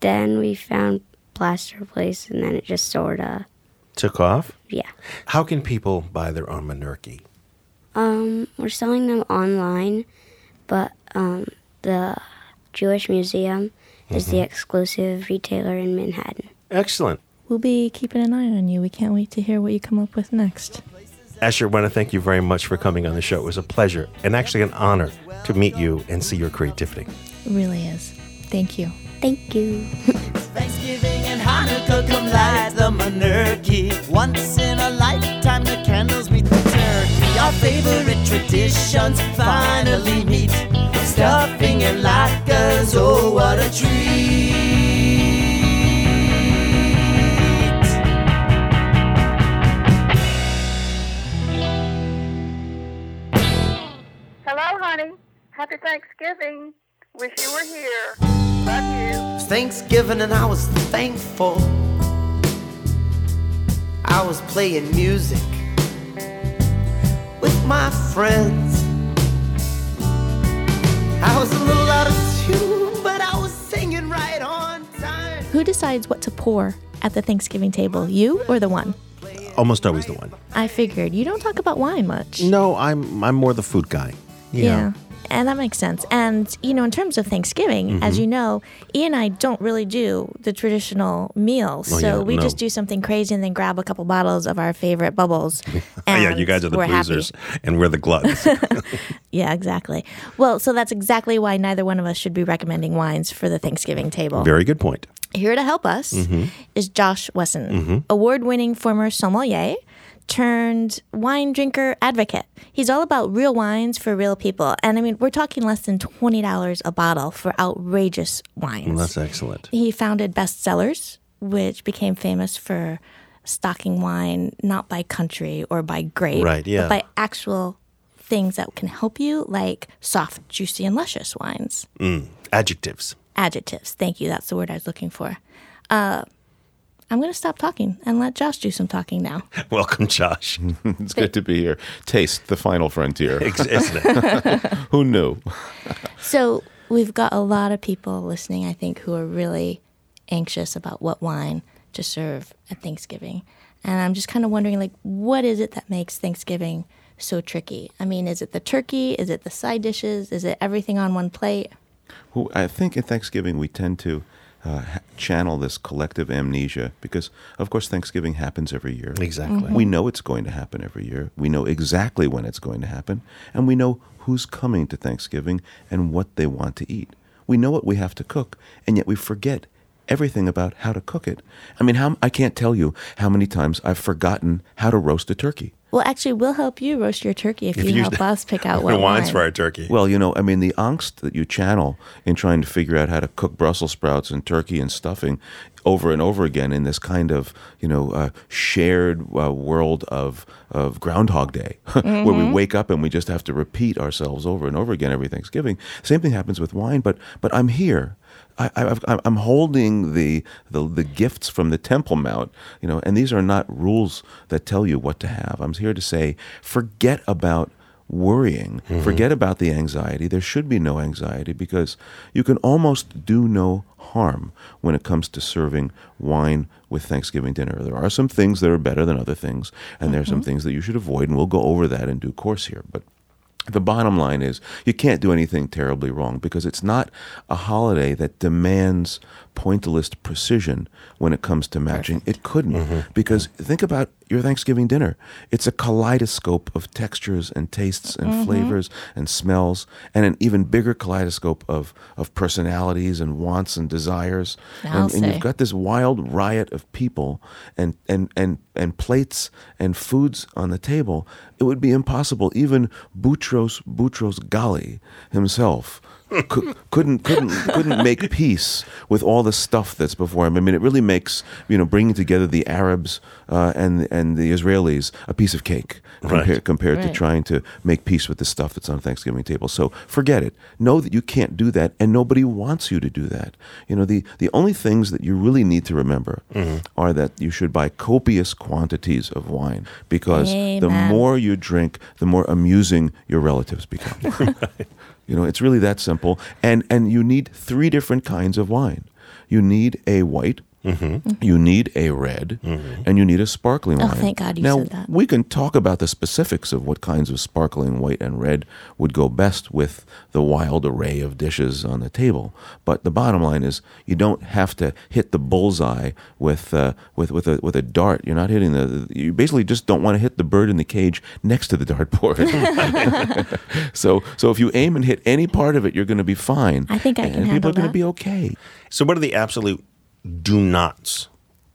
[SPEAKER 8] then we found plaster place, and then it just sort of,
[SPEAKER 1] Took off.
[SPEAKER 8] yeah.
[SPEAKER 1] How can people buy their own Menurkey?
[SPEAKER 8] Um, we're selling them online, but um, the Jewish Museum is the exclusive retailer in Manhattan.
[SPEAKER 1] Excellent.
[SPEAKER 4] We'll be keeping an eye on you. We can't wait to hear what you come up with next.
[SPEAKER 1] Asher, I want to thank you very much for coming on the show. It was a pleasure and actually an honor to meet you and see your creativity.
[SPEAKER 4] It really is. Thank you.
[SPEAKER 8] Thank you.
[SPEAKER 7] Thanksgiving and Hanukkah come light the Menurkey. Once in a lifetime, the candles meet the turkey. Our favorite traditions finally meet. Stuffing and latkes, oh, what a treat.
[SPEAKER 9] Happy Thanksgiving. Wish you were here. Love you.
[SPEAKER 7] was Thanksgiving and I was thankful. I was playing music with my friends. I was a little out of tune, but I was singing right on time.
[SPEAKER 4] Who decides what to pour at the Thanksgiving table? You or the one?
[SPEAKER 1] Almost always the one.
[SPEAKER 4] I figured you don't talk about wine much.
[SPEAKER 1] No, I'm I'm more the food guy. You
[SPEAKER 4] Yeah.
[SPEAKER 1] know.
[SPEAKER 4] And that makes sense. And, you know, in terms of Thanksgiving,
[SPEAKER 1] Mm-hmm.
[SPEAKER 4] as you know, Ian and I don't really do the traditional meal.
[SPEAKER 1] Oh,
[SPEAKER 4] so
[SPEAKER 1] yeah,
[SPEAKER 4] we
[SPEAKER 1] no.
[SPEAKER 4] just do something crazy and then grab a couple bottles of our favorite bubbles.
[SPEAKER 1] Oh
[SPEAKER 4] yeah,
[SPEAKER 1] you guys are the boozers, and we're the gluttons.
[SPEAKER 4] Yeah, exactly. Well, so that's exactly why neither one of us should be recommending wines for the Thanksgiving table.
[SPEAKER 1] Very good point.
[SPEAKER 4] Here to help us
[SPEAKER 1] Mm-hmm.
[SPEAKER 4] is Josh Wesson, award winning former sommelier turned wine drinker advocate. He's all about real wines for real people. And I mean, we're talking less than $20 a bottle for outrageous wines.
[SPEAKER 1] Well, that's excellent.
[SPEAKER 4] He founded Best Cellars, which became famous for stocking wine not by country or by grape,
[SPEAKER 1] Right, yeah.
[SPEAKER 4] but by actual things that can help you, like soft, juicy, and luscious wines.
[SPEAKER 1] Adjectives.
[SPEAKER 4] Adjectives. Thank you. That's the word I was looking for. Uh, I'm going to stop talking and let Josh do some talking now.
[SPEAKER 1] Welcome, Josh.
[SPEAKER 10] It's good to be here. Taste the final frontier.
[SPEAKER 1] Ex- Isn't it?
[SPEAKER 10] Who knew?
[SPEAKER 4] So we've got a lot of people listening, I think, who are really anxious about what wine to serve at Thanksgiving. And I'm just kind of wondering, like, what is it that makes Thanksgiving so tricky? I mean, is it the turkey? Is it the side dishes? Is it everything on one plate?
[SPEAKER 10] Who I think at Thanksgiving we tend to uh, channel this collective amnesia because, of course, Thanksgiving happens every year.
[SPEAKER 1] Exactly.
[SPEAKER 10] We know it's going to happen every year. We know exactly when it's going to happen, and we know who's coming to Thanksgiving and what they want to eat. We know what we have to cook, and yet we forget everything about how to cook it. I mean, how I can't tell you how many times I've forgotten how to roast a turkey.
[SPEAKER 4] Well, actually, we'll help you roast your turkey if, you,
[SPEAKER 1] you-
[SPEAKER 4] help us pick out
[SPEAKER 1] The
[SPEAKER 4] what
[SPEAKER 1] wines
[SPEAKER 4] wine.
[SPEAKER 1] for our turkey.
[SPEAKER 10] Well, you know, I mean, the angst that you channel in trying to figure out how to cook Brussels sprouts and turkey and stuffing over and over again in this kind of, you know, uh, shared uh, world of, of Groundhog Day, where we wake up and we just have to repeat ourselves over and over again every Thanksgiving. Same thing happens with wine, but but I'm here. I, I'm holding the, the the gifts from the Temple Mount, you know, and these are not rules that tell you what to have. I'm here to say, forget about worrying. Mm-hmm. Forget about the anxiety. There should be no anxiety because you can almost do no harm when it comes to serving wine with Thanksgiving dinner. There are some things that are better than other things, and there are some mm-hmm. things that you should avoid, and we'll go over that in due course here. But the bottom line is you can't do anything terribly wrong because it's not a holiday that demands pointillist precision when it comes to matching. It couldn't mm-hmm. because mm-hmm. think about your Thanksgiving dinner. It's a kaleidoscope of textures and tastes and mm-hmm. flavors and smells and an even bigger kaleidoscope of, of personalities and wants and desires.
[SPEAKER 4] I'll
[SPEAKER 10] and, and you've got this wild riot of people and, and, and, and plates and foods on the table. It would be impossible. Even Boutros Boutros Ghali himself couldn't couldn't couldn't make peace with all the stuff that's before him. I mean, it really makes you know bringing together the Arabs uh, and and the Israelis a piece of cake compared,
[SPEAKER 1] Right.
[SPEAKER 10] compared to
[SPEAKER 4] Right.
[SPEAKER 10] trying to make peace with the stuff that's on Thanksgiving table. So forget it. Know that you can't do that, and nobody wants you to do that. You know, the the only things that you really need to remember are that you should buy copious quantities of wine because the more you drink, the more amusing your relatives become. You know, it's really that simple. And and you need three different kinds of wine. You need a white, you need a red, and you need a sparkling
[SPEAKER 4] Oh,
[SPEAKER 10] wine.
[SPEAKER 4] thank God you
[SPEAKER 10] now,
[SPEAKER 4] said that.
[SPEAKER 10] we can talk about the specifics of what kinds of sparkling white and red would go best with the wild array of dishes on the table. But the bottom line is, you don't have to hit the bullseye with uh, with with a with a dart. You're not hitting the. You basically just don't want to hit the bird in the cage next to the dartboard. so so if you aim and hit any part of it, you're going to be fine.
[SPEAKER 4] I think I can.
[SPEAKER 10] and
[SPEAKER 4] can
[SPEAKER 10] people are going to be okay.
[SPEAKER 1] So, what are the absolute do nots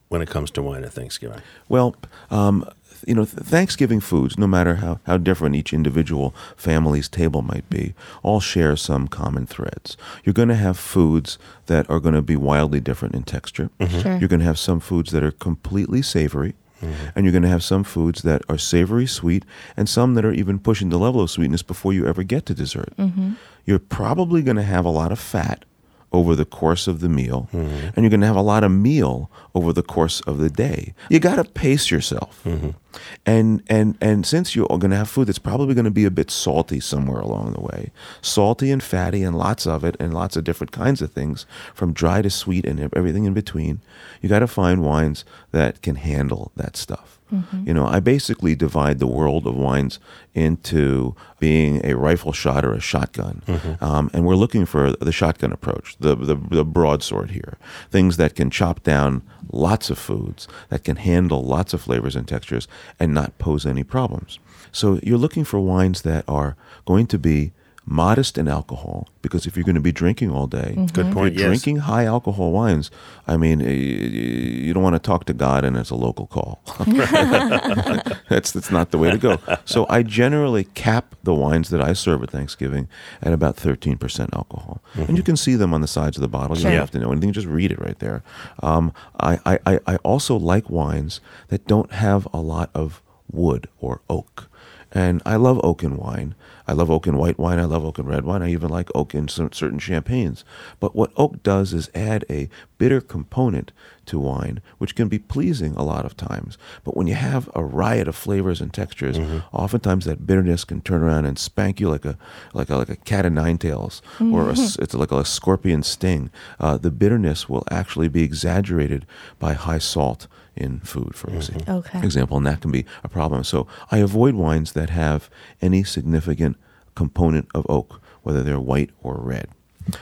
[SPEAKER 1] when it comes to wine at Thanksgiving?
[SPEAKER 10] Well, um, you know, Thanksgiving foods, no matter how, how different each individual family's table might be, all share some common threads. You're going to have foods that are going to be wildly different in texture. Mm-hmm.
[SPEAKER 4] Sure.
[SPEAKER 10] You're going to have some foods that are completely savory. Mm-hmm. And you're going to have some foods that are savory, sweet, and some that are even pushing the level of sweetness before you ever get to dessert. Mm-hmm. You're probably going to have a lot of fat over the course of the meal, mm-hmm. and you're going to have a lot of meal over the course of the day. You got to pace yourself, mm-hmm. and and and since you're going to have food that's probably going to be a bit salty somewhere along the way, salty and fatty, and lots of it, and lots of different kinds of things, from dry to sweet and everything in between. You got to find wines that can handle that stuff. You know, I basically divide the world of wines into being a rifle shot or a shotgun, um, and we're looking for the shotgun approach, the, the the broadsword here, things that can chop down lots of foods, that can handle lots of flavors and textures, and not pose any problems. So you're looking for wines that are going to be modest in alcohol because if you're going to be drinking all day,
[SPEAKER 1] Good point, yes.
[SPEAKER 10] drinking high alcohol wines, I mean, y- y- you don't want to talk to God and it's a local call. that's that's not the way to go. So I generally cap the wines that I serve at Thanksgiving at about 13% alcohol, and you can see them on the sides of the bottle. You don't have to know anything; just read it right there. Um, I, I I I also like wines that don't have a lot of wood or oak. And I love oak in wine. I love oak in white wine. I love oak in red wine. I even like oak in certain champagnes. But what oak does is add a bitter component to wine, which can be pleasing a lot of times. But when you have a riot of flavors and textures, oftentimes that bitterness can turn around and spank you like a like a like a cat of nine tails, or a s it's like a scorpion sting. Uh, the bitterness will actually be exaggerated by high salt in food, for mm-hmm. example
[SPEAKER 4] Okay.
[SPEAKER 10] example, and that can be a problem. So I avoid wines that have any significant component of oak, whether they're white or red.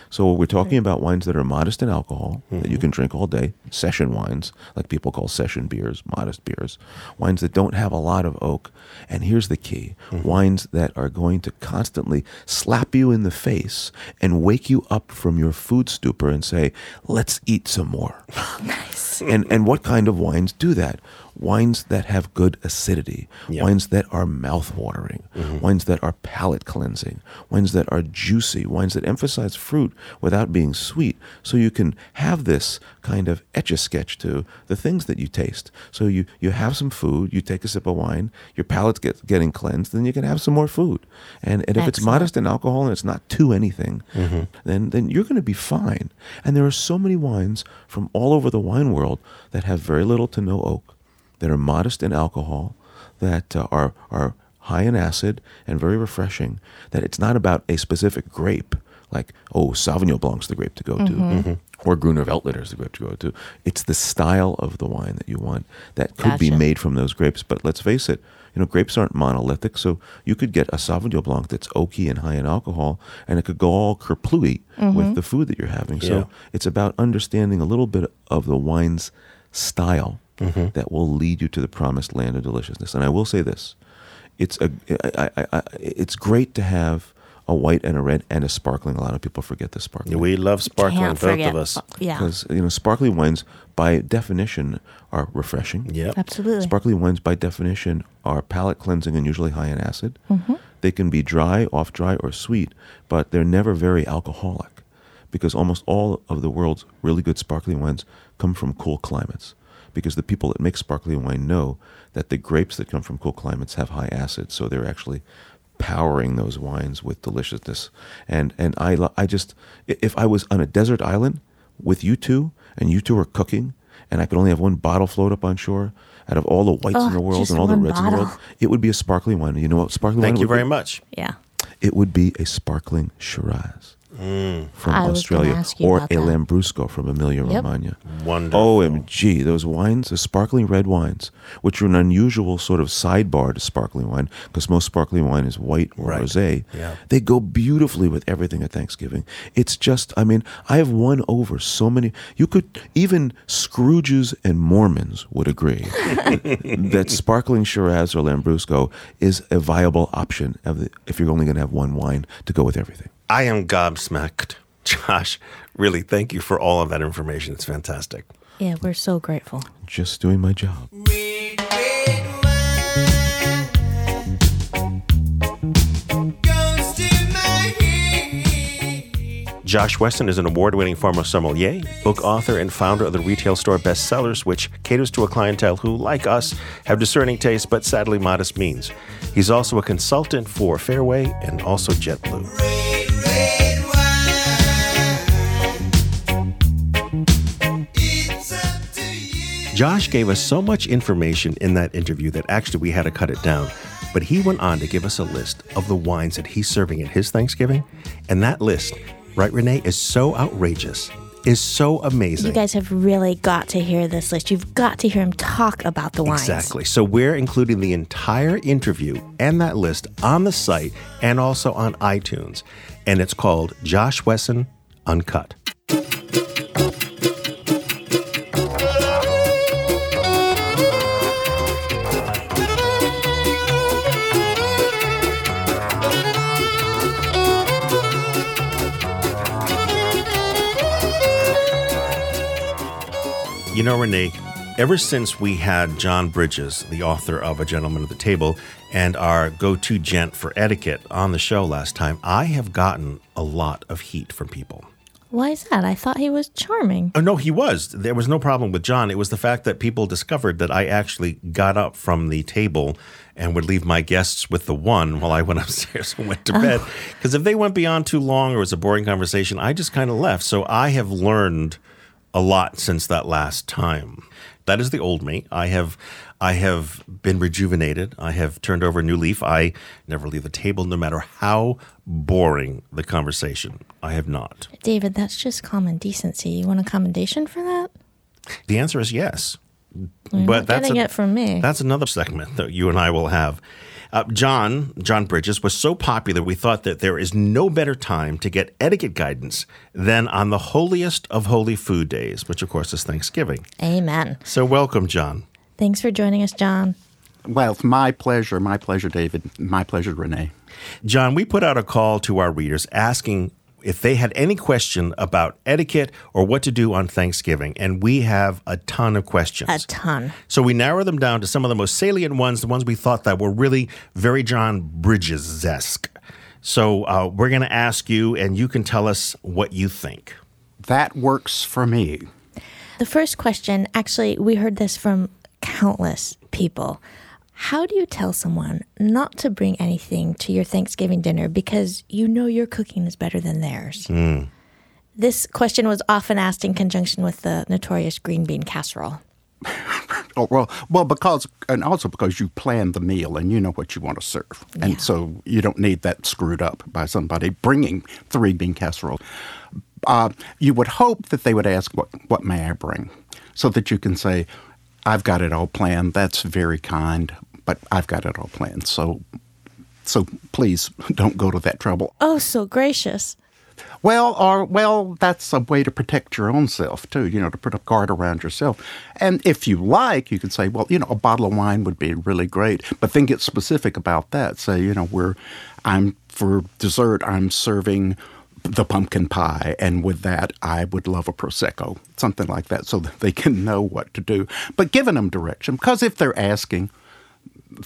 [SPEAKER 10] So we're talking hmm. about wines that are modest in alcohol that you hmm. can drink all day, session wines, like people call session beers, modest beers, wines that don't have a lot of oak. And here's the key: hmm. wines that are going to constantly slap you in the face and wake you up from your food stupor and say, "Let's eat some more."
[SPEAKER 4] Nice.
[SPEAKER 10] and and what kind of wines do that? Wines that have good acidity,
[SPEAKER 1] Yeah.
[SPEAKER 10] wines that are mouth-watering, mm-hmm. wines that are palate cleansing, wines that are juicy, wines that emphasize fruit without being sweet. So you can have this kind of etch a sketch to the things that you taste. So you you have some food, you take a sip of wine, your palate's get, getting cleansed, then you can have some more food. And and if it's modest in alcohol and it's not too anything, mm-hmm. then then you're going to be fine. And there are so many wines from all over the wine world that have very little to no oak, that are modest in alcohol, that uh, are are high in acid and very refreshing. That it's not about a specific grape, like oh Sauvignon Blanc's the grape to go to. Mm-hmm. Mm-hmm. Or Gruner Veltliner is the grape to go to. It's the style of the wine that you want that could be made from those grapes. But let's face it, you know, grapes aren't monolithic, so you could get a Sauvignon Blanc that's oaky and high in alcohol, and it could go all kerplooey mm-hmm. with the food that you're having. So it's about understanding a little bit of the wine's style that will lead you to the promised land of deliciousness. And I will say this: it's a, I, I, I, it's great to have a white and a red and a sparkling. A lot of people forget the sparkling
[SPEAKER 1] We love sparkling, both
[SPEAKER 4] forget.
[SPEAKER 1] of us.
[SPEAKER 4] Yeah.
[SPEAKER 10] because you know sparkling wines by definition are refreshing.
[SPEAKER 1] Yep.
[SPEAKER 4] Absolutely.
[SPEAKER 10] Sparkling wines, by definition, are palate cleansing and usually high in acid.
[SPEAKER 4] Mm-hmm.
[SPEAKER 10] They can be dry, off dry, or sweet, but they're never very alcoholic because almost all of the world's really good sparkling wines come from cool climates. Because the people that make sparkling wine know that the grapes that come from cool climates have high acid, so they're actually powering those wines with deliciousness. And and I I just if I was on a desert island with you two and you two were cooking and I could only have one bottle float up on shore out of all the whites
[SPEAKER 4] Oh,
[SPEAKER 10] in the world and all the
[SPEAKER 4] one
[SPEAKER 10] reds in the world, it would be a sparkling wine. You know what sparkling
[SPEAKER 1] Thank
[SPEAKER 10] wine
[SPEAKER 1] you
[SPEAKER 10] would
[SPEAKER 1] very
[SPEAKER 10] be?
[SPEAKER 1] much.
[SPEAKER 4] Yeah.
[SPEAKER 10] It would be a sparkling Shiraz Mm. from
[SPEAKER 4] I
[SPEAKER 10] Australia or a
[SPEAKER 4] that.
[SPEAKER 10] Lambrusco from Emilia
[SPEAKER 4] Yep.
[SPEAKER 10] Romagna.
[SPEAKER 1] Wonderful.
[SPEAKER 10] OMG, those wines, the sparkling red wines, which are an unusual sort of sidebar to sparkling wine, because most sparkling wine is white or
[SPEAKER 1] Right.
[SPEAKER 10] rosé.
[SPEAKER 1] Yeah.
[SPEAKER 10] They go beautifully with everything at Thanksgiving. It's just, I mean, I have won over so many. You could, even Scrooges and Mormons would agree that sparkling Shiraz or Lambrusco is a viable option of the, if you're only going to have one wine to go with everything.
[SPEAKER 1] I am gobsmacked. Josh, really, thank you for all of that information. It's fantastic.
[SPEAKER 4] Yeah, we're so grateful.
[SPEAKER 10] Just doing my job.
[SPEAKER 1] Josh Wesson is an award winning former sommelier, book author, and founder of the retail store Best Cellars, which caters to a clientele who, like us, have discerning tastes but sadly modest means. He's also a consultant for Fairway and also JetBlue. Josh gave us so much information in that interview that actually we had to cut it down. But he went on to give us a list of the wines that he's serving at his Thanksgiving. And that list, right, Renee, is so outrageous. is so amazing.
[SPEAKER 4] You guys have really got to hear this list. You've got to hear him talk about the wines.
[SPEAKER 1] Exactly. So we're including the entire interview and that list on the site and also on iTunes. And it's called Josh Wesson Uncut. You know, Renee, ever since we had John Bridges, the author of A Gentleman at the Table, and our go to gent for etiquette on the show last time, I have gotten a lot of heat from people.
[SPEAKER 4] Why is that? I thought he was charming.
[SPEAKER 1] Oh, no, he was. There was no problem with John. It was the fact that people discovered that I actually got up from the table and would leave my guests with the one while I went upstairs and went to oh. bed. Because if they went beyond too long or it was a boring conversation, I just kind of left. So I have learned a lot since that last time. That is the old me. I have I have been rejuvenated. I have turned over a new leaf. I never leave the table no matter how boring the conversation. I have not.
[SPEAKER 4] David, that's just common decency. You want a commendation for that?
[SPEAKER 1] The answer is yes.
[SPEAKER 4] You're
[SPEAKER 1] but that's
[SPEAKER 4] getting
[SPEAKER 1] a-
[SPEAKER 4] it from me.
[SPEAKER 1] That's another segment that you and I will have. Uh, John John Bridges was so popular, we thought that there is no better time to get etiquette guidance than on the holiest of holy food days, which of course is Thanksgiving.
[SPEAKER 4] Amen.
[SPEAKER 1] So welcome, John.
[SPEAKER 4] Thanks for joining us, John.
[SPEAKER 11] Well, it's my pleasure. My pleasure, David. My pleasure, Renee.
[SPEAKER 1] John, we put out a call to our readers asking if they had any question about etiquette or what to do on Thanksgiving, and we have a ton of questions.
[SPEAKER 4] A ton.
[SPEAKER 1] So we narrow them down to some of the most salient ones, the ones we thought that were really very John Bridges esque. So uh, we're going to ask you, and you can tell us what you think.
[SPEAKER 11] That works for me.
[SPEAKER 4] The first question, actually, we heard this from countless people. How do you tell someone not to bring anything to your Thanksgiving dinner because you know your cooking is better than theirs? This question was often asked in conjunction with the notorious green bean casserole.
[SPEAKER 11] Oh, well, well, because and also because you plan the meal and you know what you want to serve, and so you don't need that screwed up by somebody bringing three bean casserole. Uh, you would hope that they would ask, "What what may I bring?" so that you can say, "I've got it all planned." That's very kind, but I've got it all planned. So, so please don't go to that trouble.
[SPEAKER 4] Oh, so gracious.
[SPEAKER 11] Well, or well, that's a way to protect your own self too. You know, to put a guard around yourself. And if you like, you can say, well, you know, a bottle of wine would be really great. But then get specific about that. Say, you know, we're, I'm for dessert, I'm serving the pumpkin pie, and with that, I would love a prosecco, something like that, so that they can know what to do. But giving them direction, because if they're asking,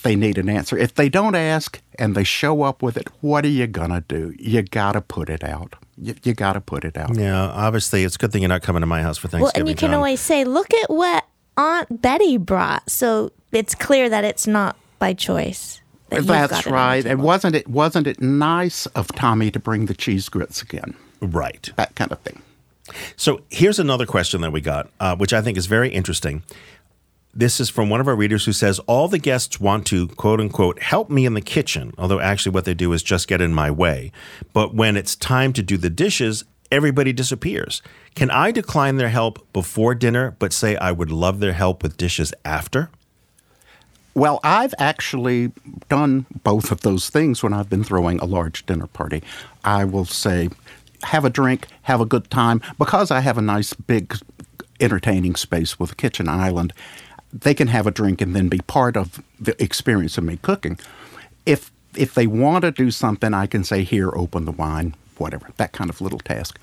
[SPEAKER 11] they need an answer. If they don't ask and they show up with it, what are you gonna do? You gotta put it out. You, you gotta put it out.
[SPEAKER 1] Yeah, obviously, it's a good thing you're not coming to my house for Thanksgiving.
[SPEAKER 4] Well, and you can
[SPEAKER 1] John.
[SPEAKER 4] always say, look at what Aunt Betty brought. So it's clear that it's not by choice. that
[SPEAKER 11] That's
[SPEAKER 4] it on the
[SPEAKER 11] right. And wasn't it wasn't it nice of Tommy to bring the cheese grits again?
[SPEAKER 1] Right.
[SPEAKER 11] That kind of thing.
[SPEAKER 1] So here's another question that we got, uh, which I think is very interesting. This is from one of our readers who says, All the guests want to, quote unquote, help me in the kitchen, although actually what they do is just get in my way. But when it's time to do the dishes, everybody disappears. Can I decline their help before dinner, but say I would love their help with dishes after?
[SPEAKER 11] Well, I've actually done both of those things when I've been throwing a large dinner party. I will say, have a drink, have a good time, because I have a nice big entertaining space with a kitchen island. They can have a drink and then be part of the experience of me cooking. If if they want to do something, I can say, "Here, open the wine," whatever. That kind of little task.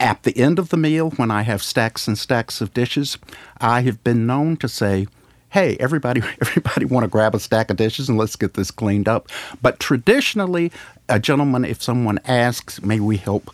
[SPEAKER 11] At the end of the meal, when I have stacks and stacks of dishes, I have been known to say, "Hey, everybody, everybody, want to grab a stack of dishes and let's get this cleaned up." But traditionally, a gentleman, if someone asks, "May we help?"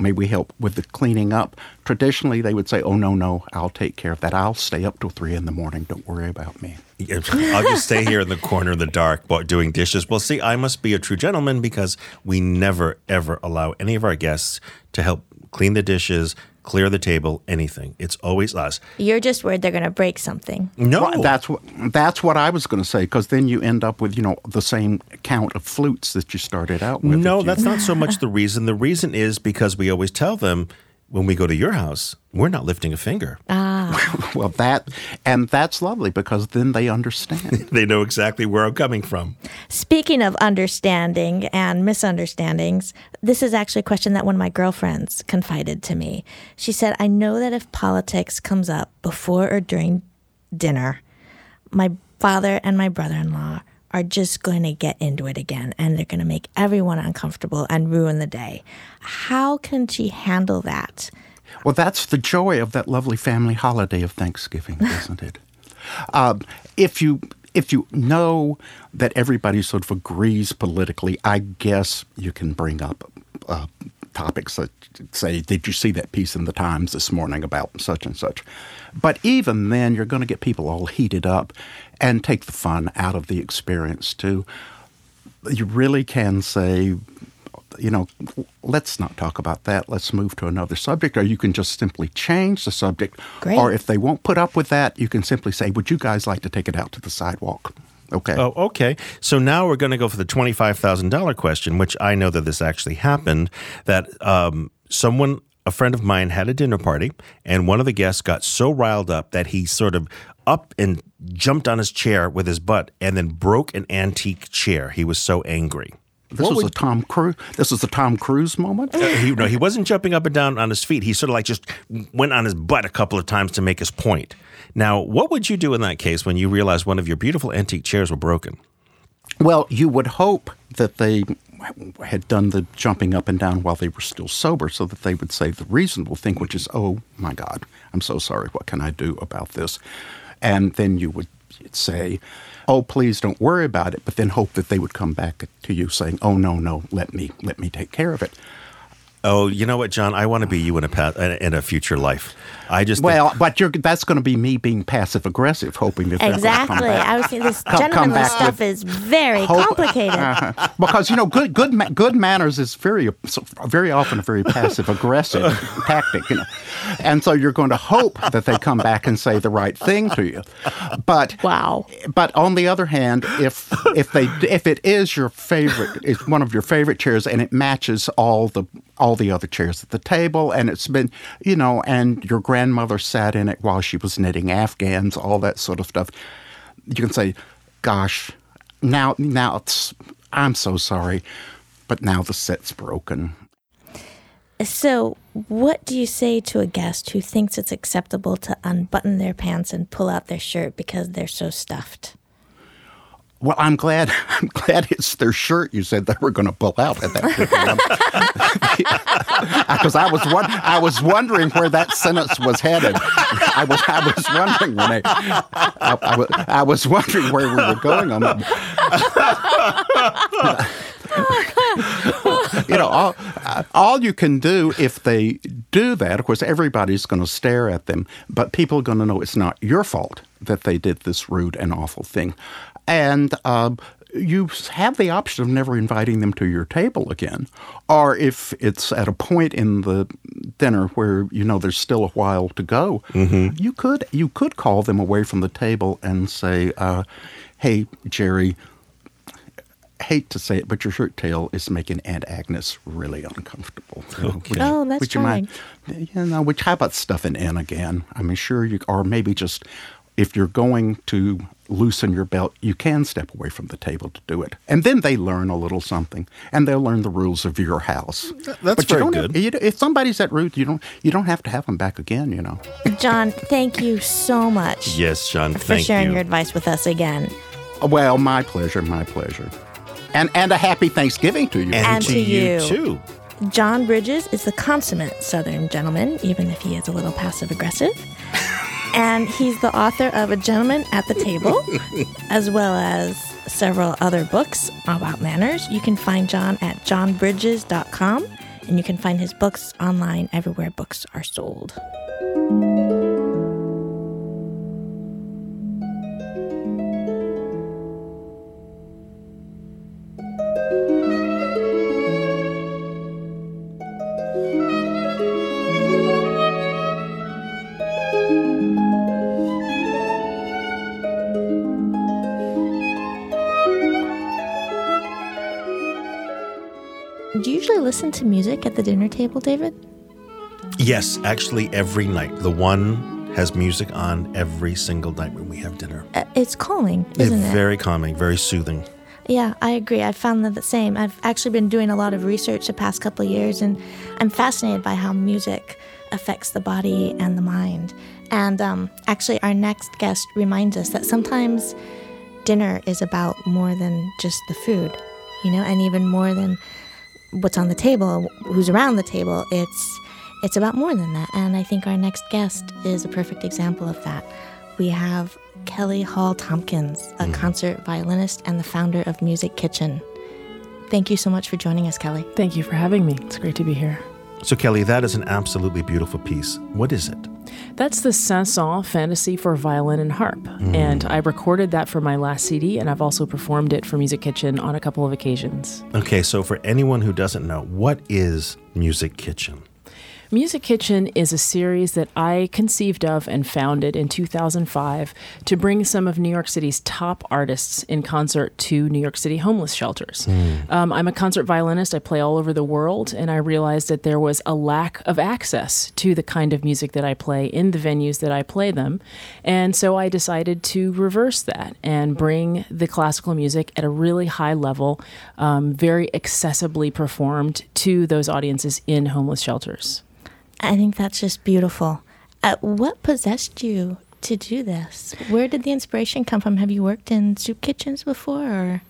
[SPEAKER 11] May we help with the cleaning up? Traditionally, they would say, "Oh no, no, I'll take care of that. I'll stay up till three in the morning. Don't worry about me."
[SPEAKER 1] I'll just stay here in the corner in the dark doing dishes. Well, see, I must be a true gentleman because we never, ever allow any of our guests to help clean the dishes, clear the table, anything. It's always us.
[SPEAKER 4] You're just worried they're going to break something.
[SPEAKER 1] No,
[SPEAKER 11] Well, that's what that's what I was going to say because then you end up with you know the same count of flutes that you started out with.
[SPEAKER 1] No, that's not so much the reason. The reason is because we always tell them when we go to your house, we're not lifting a finger.
[SPEAKER 4] Ah.
[SPEAKER 11] well, that and that's lovely because then they understand.
[SPEAKER 1] they know exactly where I'm coming from.
[SPEAKER 4] Speaking of understanding and misunderstandings, this is actually a question that one of my girlfriends confided to me. She said, I know that if politics comes up before or during dinner, my father and my brother in law are just going to get into it again and they're going to make everyone uncomfortable and ruin the day. How can she handle that?
[SPEAKER 11] Well, that's the joy of that lovely family holiday of Thanksgiving, isn't it? Um, if you if you know that everybody sort of agrees politically, I guess you can bring up uh, topics that say, "Did you see that piece in the Times this morning about such and such?" But even then, you're going to get people all heated up and take the fun out of the experience too. You really can say, you know, let's not talk about that. Let's move to another subject. Or you can just simply change the subject.
[SPEAKER 4] Great.
[SPEAKER 11] Or if they won't put up with that, you can simply say, would you guys like to take it out to the sidewalk? Okay.
[SPEAKER 1] Oh, okay. So now we're going to go for the twenty-five thousand dollar question, which I know that this actually happened. That um, someone, a friend of mine, had a dinner party, and one of the guests got so riled up that he sort of up and jumped on his chair with his butt, and then broke an antique chair. He was so angry.
[SPEAKER 11] This was a Tom Cruise. This was a Tom Cruise moment.
[SPEAKER 1] Uh, he, no, he wasn't jumping up and down on his feet. He sort of like just went on his butt a couple of times to make his point. Now, what would you do in that case when you realized one of your beautiful antique chairs were broken?
[SPEAKER 11] Well, you would hope that they had done the jumping up and down while they were still sober so that they would say the reasonable thing, which is, oh my God, I'm so sorry. What can I do about this? And then you would say, oh, please don't worry about it, but then hope that they would come back to you saying, oh, no, no, let me, let me take care of it.
[SPEAKER 1] Oh, you know what, John? I want to be you in a pa- in a future life. I just
[SPEAKER 11] well, but you're that's going to be me being passive aggressive, hoping that they're gonna come
[SPEAKER 4] Exactly.
[SPEAKER 11] back.
[SPEAKER 4] I was saying this
[SPEAKER 11] Come- come
[SPEAKER 4] gentlemanly
[SPEAKER 11] back
[SPEAKER 4] stuff
[SPEAKER 11] with
[SPEAKER 4] is very
[SPEAKER 11] hope-
[SPEAKER 4] complicated.
[SPEAKER 11] Because you know good good good manners is very very often a very passive aggressive tactic, you know, and so you're going to hope that they come back and say the right thing to you. But
[SPEAKER 4] wow.
[SPEAKER 11] But on the other hand, if if they if it is your favorite, it's one of your favorite chairs, and it matches all the all the other chairs at the table, and it's been you know, and your grandmother sat in it while she was knitting afghans, all that sort of stuff. You can say, "Gosh, now now it's I'm so sorry, but now the set's broken."
[SPEAKER 4] So, what do you say to a guest who thinks it's acceptable to unbutton their pants and pull out their shirt because they're so stuffed?
[SPEAKER 11] Well, I'm glad. I'm glad it's their shirt. You said they were going to pull out at that because I was one, I was wondering where that sentence was headed. I was I was wondering when I, I, I, was, I was wondering where we were going on that. you know, all, all you can do if they do that, of course, everybody's going to stare at them, but people are going to know it's not your fault that they did this rude and awful thing. And um, you have the option of never inviting them to your table again. Or if it's at a point in the dinner where you know there's still a while to go, you could you could call them away from the table and say, uh, "Hey, Jerry, hate to say it, but your shirt tail is making Aunt Agnes really uncomfortable.
[SPEAKER 1] Okay.
[SPEAKER 4] Oh, that's
[SPEAKER 11] would you mind, you know, which how about stuffing in again? I mean, sure, you or maybe just if you're going to loosen your belt, you can step away from the table to do it, and then they learn a little something, and they'll learn the rules of your house.
[SPEAKER 1] that's
[SPEAKER 11] but
[SPEAKER 1] very
[SPEAKER 11] don't
[SPEAKER 1] good.
[SPEAKER 11] Have, you, if somebody's that rude, you don't you don't have to have them back again. You know.
[SPEAKER 4] John, thank you so much
[SPEAKER 1] Yes, John. Thank you.
[SPEAKER 4] For
[SPEAKER 1] Thank
[SPEAKER 4] sharing
[SPEAKER 1] you.
[SPEAKER 4] your advice with us again.
[SPEAKER 11] Well, my pleasure, my pleasure, and and a happy Thanksgiving to you.
[SPEAKER 4] And to you.
[SPEAKER 1] too.
[SPEAKER 4] John Bridges is the consummate Southern gentleman, even if he is a little passive aggressive. And he's the author of A Gentleman at the Table, as well as several other books about manners. You can find John at johnbridges.com, and you can find his books online everywhere books are sold. Listen to music at the dinner table, David?
[SPEAKER 1] Yes, actually, every night. The one has music on every single night when we have dinner.
[SPEAKER 4] Uh, It's calming, isn't
[SPEAKER 1] it's
[SPEAKER 4] it?
[SPEAKER 1] very calming, very soothing.
[SPEAKER 4] Yeah, I agree. I've found that the same. I've actually been doing a lot of research the past couple of years, and I'm fascinated by how music affects the body and the mind. And um, actually, our next guest reminds us that sometimes dinner is about more than just the food, you know, and even more than what's on the table, who's around the table. It's it's about more than that. And I think our next guest is a perfect example of that. We have Kelly Hall Tompkins, a mm-hmm. concert violinist and the founder of Music Kitchen. Thank you so much for joining us, Kelly.
[SPEAKER 12] Thank you for having me. It's great to be here.
[SPEAKER 1] So, Kelly, that is an absolutely beautiful piece. What is it?
[SPEAKER 12] That's the Saint-Saëns Fantasy for Violin and Harp. Hmm. And I recorded that for my last CD, and I've also performed it for Music Kitchen on a couple of occasions.
[SPEAKER 1] Okay, so for anyone who doesn't know, what is Music Kitchen?
[SPEAKER 12] Music Kitchen is a series that I conceived of and founded in 2005 to bring some of New York City's top artists in concert to New York City homeless shelters. Um, I'm a concert violinist, I play all over the world, and I realized that there was a lack of access to the kind of music that I play in the venues that I play them. And so I decided to reverse that and bring the classical music at a really high level, um, very accessibly performed to those audiences in homeless shelters.
[SPEAKER 4] I think that's just beautiful. Uh, what possessed you to do this? Where did the inspiration come from? Have you worked in soup kitchens before? Or?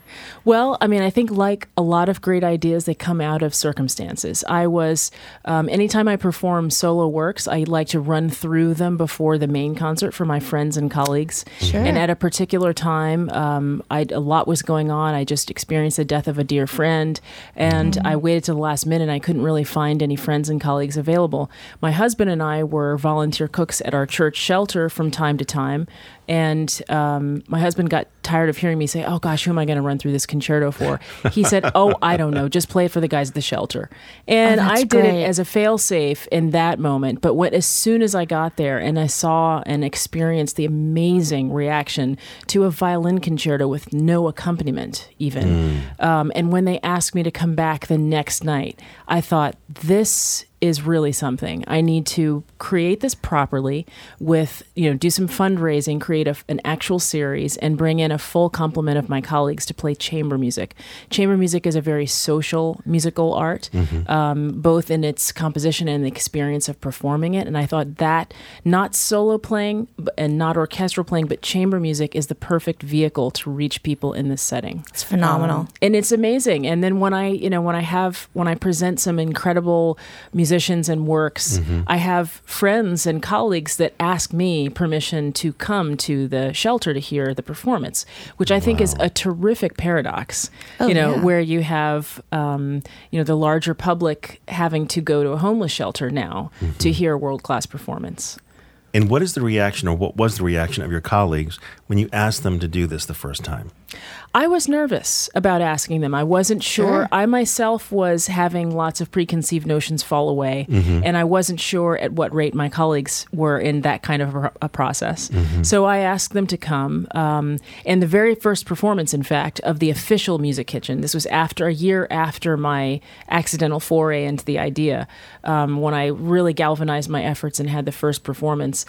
[SPEAKER 12] Well, I mean, I think like a lot of great ideas, they come out of circumstances. I was, um, anytime I perform solo works, I like to run through them before the main concert for my friends and colleagues.
[SPEAKER 4] Sure.
[SPEAKER 12] And at a particular time, um, I a lot was going on. I just experienced the death of a dear friend, and I waited to the last minute. I couldn't really find any friends and colleagues available. My husband and I were volunteer cooks at our church shelter from time to time, and um, my husband got tired of hearing me say, "Oh gosh, who am I going to run through this concerto for?" He said, "Oh, I don't know. Just play it for the guys at the shelter." And
[SPEAKER 4] Oh,
[SPEAKER 12] I did
[SPEAKER 4] great.
[SPEAKER 12] it as a failsafe in that moment. But when, as soon as I got there and I saw and experienced the amazing reaction to a violin concerto with no accompaniment, even, um, and when they asked me to come back the next night, I thought this is really something. I need to create this properly with, you know, do some fundraising, create a, an actual series, and bring in a full complement of my colleagues to play chamber music. Chamber music is a very social musical art, um, both in its composition and the experience of performing it. And I thought that not solo playing and not orchestral playing, but chamber music is the perfect vehicle to reach people in this setting.
[SPEAKER 4] It's phenomenal.
[SPEAKER 12] Um, and it's amazing. And then when I, you know, when I have when I present some incredible musicians and works, I have friends and colleagues that ask me permission to come to the shelter to hear the performance, which I think is a terrific paradox.
[SPEAKER 4] Oh,
[SPEAKER 12] you know,
[SPEAKER 4] yeah.
[SPEAKER 12] where you have, um, you know, the larger public having to go to a homeless shelter now to hear a world class performance.
[SPEAKER 1] And what is the reaction, or what was the reaction of your colleagues when you asked them to do this the first time?
[SPEAKER 12] I was nervous about asking them. I wasn't sure.
[SPEAKER 4] Sure.
[SPEAKER 12] I myself was having lots of preconceived notions fall away, and I wasn't sure at what rate my colleagues were in that kind of a, a process. So I asked them to come. Um, and the very first performance, in fact, of the official Music Kitchen, this was after a year after my accidental foray into the idea, um, when I really galvanized my efforts and had the first performance.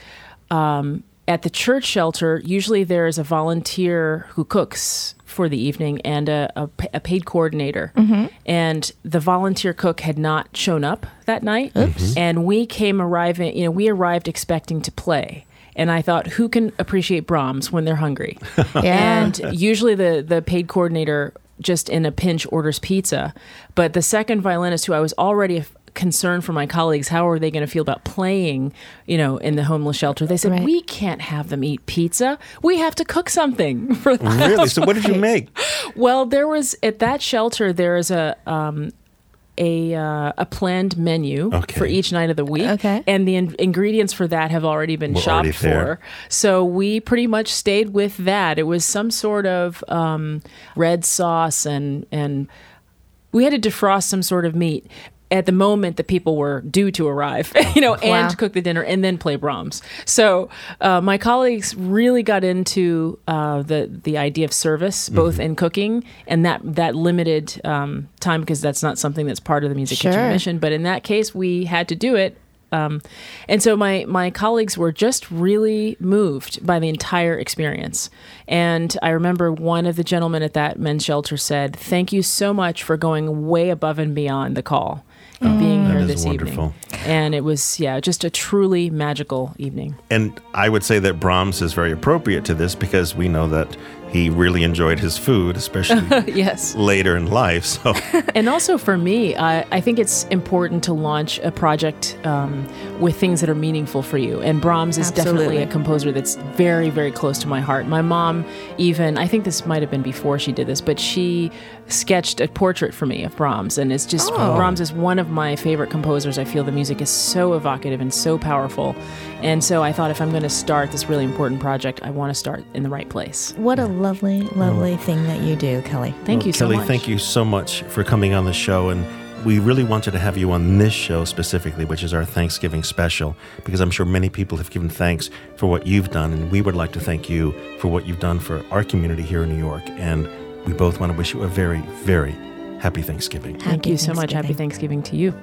[SPEAKER 12] Um, at the church shelter, usually there is a volunteer who cooks for the evening and a, a, a paid coordinator. Mm-hmm. And the volunteer cook had not shown up that night. Mm-hmm. And we came arriving, you know, we arrived expecting to play. And I thought, who can appreciate Brahms when they're hungry?
[SPEAKER 4] Yeah.
[SPEAKER 12] And usually the, the paid coordinator just in a pinch orders pizza. But the second violinist, who I was already f- concerned for my colleagues, how are they going to feel about playing, you know, in the homeless shelter? They said,
[SPEAKER 4] Right.
[SPEAKER 12] we can't have them eat pizza. We have to cook something for them.
[SPEAKER 1] Really? So, what did you make?
[SPEAKER 12] Well, there was at that shelter there is a um, a uh, a planned menu
[SPEAKER 1] Okay.
[SPEAKER 12] for each night of the week.
[SPEAKER 4] Okay.
[SPEAKER 12] and the in- ingredients for that have already been
[SPEAKER 1] Were
[SPEAKER 12] shopped
[SPEAKER 1] already
[SPEAKER 12] for. So we pretty much stayed with that. It was some sort of um, red sauce and and we had to defrost some sort of meat. At the moment that people were due to arrive, you know,
[SPEAKER 4] Wow.
[SPEAKER 12] and cook the dinner and then play Brahms. So uh, my colleagues really got into uh, the the idea of service, both in cooking and that that limited um, time because that's not something that's part of the music
[SPEAKER 4] Sure.
[SPEAKER 12] kitchen mission. But in that case, we had to do it Um, and so my my colleagues were just really moved by the entire experience. And I remember one of the gentlemen at that men's shelter said, "Thank you so much for going way above and beyond the call." And being
[SPEAKER 1] mm.
[SPEAKER 12] here this
[SPEAKER 1] wonderful.
[SPEAKER 12] evening. And it was, yeah, just a truly magical evening.
[SPEAKER 1] And I would say that Brahms is very appropriate to this because we know that he really enjoyed his food, especially
[SPEAKER 12] yes.
[SPEAKER 1] later in life. So
[SPEAKER 12] and also for me, I, I think it's important to launch a project um, with things that are meaningful for you. And Brahms is definitely a composer that's very, very close to my heart. My mom, even, I think this might have been before she did this, but she sketched a portrait for me of Brahms. And it's just,
[SPEAKER 4] Oh.
[SPEAKER 12] Brahms is one of my favorite composers. I feel the music is so evocative and so powerful. And so I thought if I'm going to start this really important project, I want to start in the right place.
[SPEAKER 4] What a lovely, lovely oh. thing that you do, Kelly.
[SPEAKER 12] Thank
[SPEAKER 1] Well,
[SPEAKER 12] you so
[SPEAKER 1] Kelly,
[SPEAKER 12] much.
[SPEAKER 1] thank you so much for coming on the show. And we really wanted to have you on this show specifically, which is our Thanksgiving special, because I'm sure many people have given thanks for what you've done. And we would like to thank you for what you've done for our community here in New York. And we both want to wish you a very, very happy Thanksgiving.
[SPEAKER 12] Thank you so much. Happy Thanksgiving to you.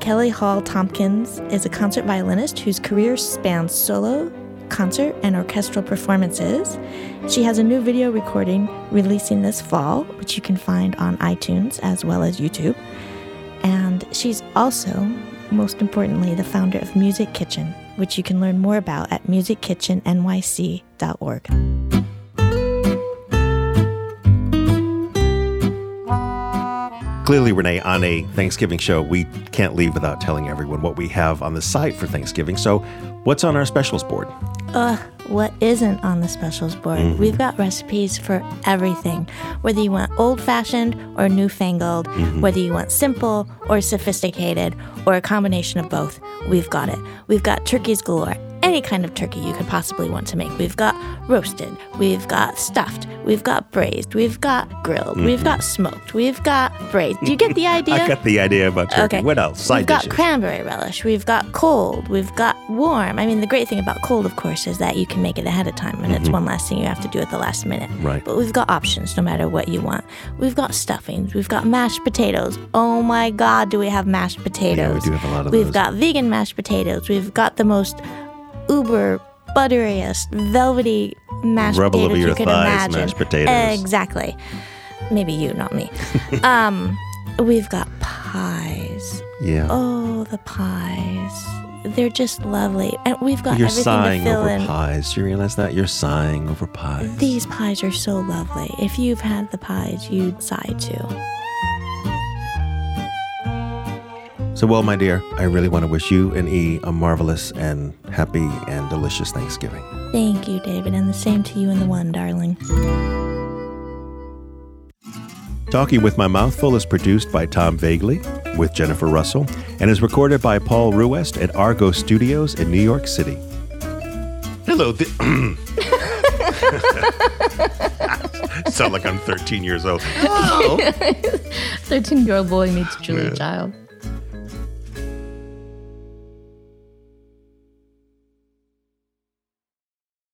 [SPEAKER 4] Kelly Hall Tompkins is a concert violinist whose career spans solo, concert, and orchestral performances. She has a new video recording releasing this fall, which you can find on iTunes as well as YouTube. And she's also, most importantly, the founder of Music Kitchen, which you can learn more about at musickitchennyc.org.
[SPEAKER 1] Clearly, Renee, on a Thanksgiving show, we can't leave without telling everyone what we have on the site for Thanksgiving. So, what's on our specials board?
[SPEAKER 4] Ugh, what isn't on the specials board?
[SPEAKER 1] Mhm.
[SPEAKER 4] We've got recipes for everything. Whether you want old fashioned or newfangled,
[SPEAKER 1] Mhm.
[SPEAKER 4] whether you want simple or sophisticated, or a combination of both, we've got it. We've got turkeys galore. Any kind of turkey you could possibly want to make. We've got roasted, we've got stuffed, we've got braised, we've got grilled, we've
[SPEAKER 1] Mhm.
[SPEAKER 4] got smoked, we've got braised. Do you get the idea?
[SPEAKER 1] I got the idea about turkey.
[SPEAKER 4] Okay.
[SPEAKER 1] What else? Side
[SPEAKER 4] we've got
[SPEAKER 1] dishes.
[SPEAKER 4] cranberry relish. We've got cold. We've got warm. I mean, the great thing about cold, of course, is that you can make it ahead of time, and it's
[SPEAKER 1] Mhm.
[SPEAKER 4] one last thing you have to do at the last minute.
[SPEAKER 1] Right.
[SPEAKER 4] But we've got options no matter what you want. We've got stuffings. We've got mashed potatoes. Oh my God, do we have mashed potatoes?
[SPEAKER 1] We do have a lot of
[SPEAKER 4] We've
[SPEAKER 1] those.
[SPEAKER 4] got vegan mashed potatoes. We've got the most uber butteriest, velvety mashed
[SPEAKER 1] Rubble over
[SPEAKER 4] potatoes
[SPEAKER 1] your
[SPEAKER 4] you could
[SPEAKER 1] thighs
[SPEAKER 4] imagine.
[SPEAKER 1] mashed potatoes.
[SPEAKER 4] Exactly. Maybe you, not me. um, we've got pies.
[SPEAKER 1] Yeah.
[SPEAKER 4] Oh, the pies. They're just lovely. And we've got
[SPEAKER 1] You're
[SPEAKER 4] everything
[SPEAKER 1] sighing
[SPEAKER 4] to fill
[SPEAKER 1] over
[SPEAKER 4] in.
[SPEAKER 1] pies. Do you realize that? You're sighing over pies.
[SPEAKER 4] These pies are so lovely. If you've had the pies, you'd sigh too.
[SPEAKER 1] So, well, my dear, I really want to wish you and E a marvelous and happy and delicious Thanksgiving.
[SPEAKER 4] Thank you, David, and the same to you and the one, darling.
[SPEAKER 1] Talking with My Mouthful is produced by Tom Vagley with Jennifer Russell and is recorded by Paul Ruest at Argot Studios in New York City. Hello. Th- Sound like I'm 13 years old. Hello.
[SPEAKER 13] 13 year old boy meets Julia
[SPEAKER 1] Yeah.
[SPEAKER 13] Child.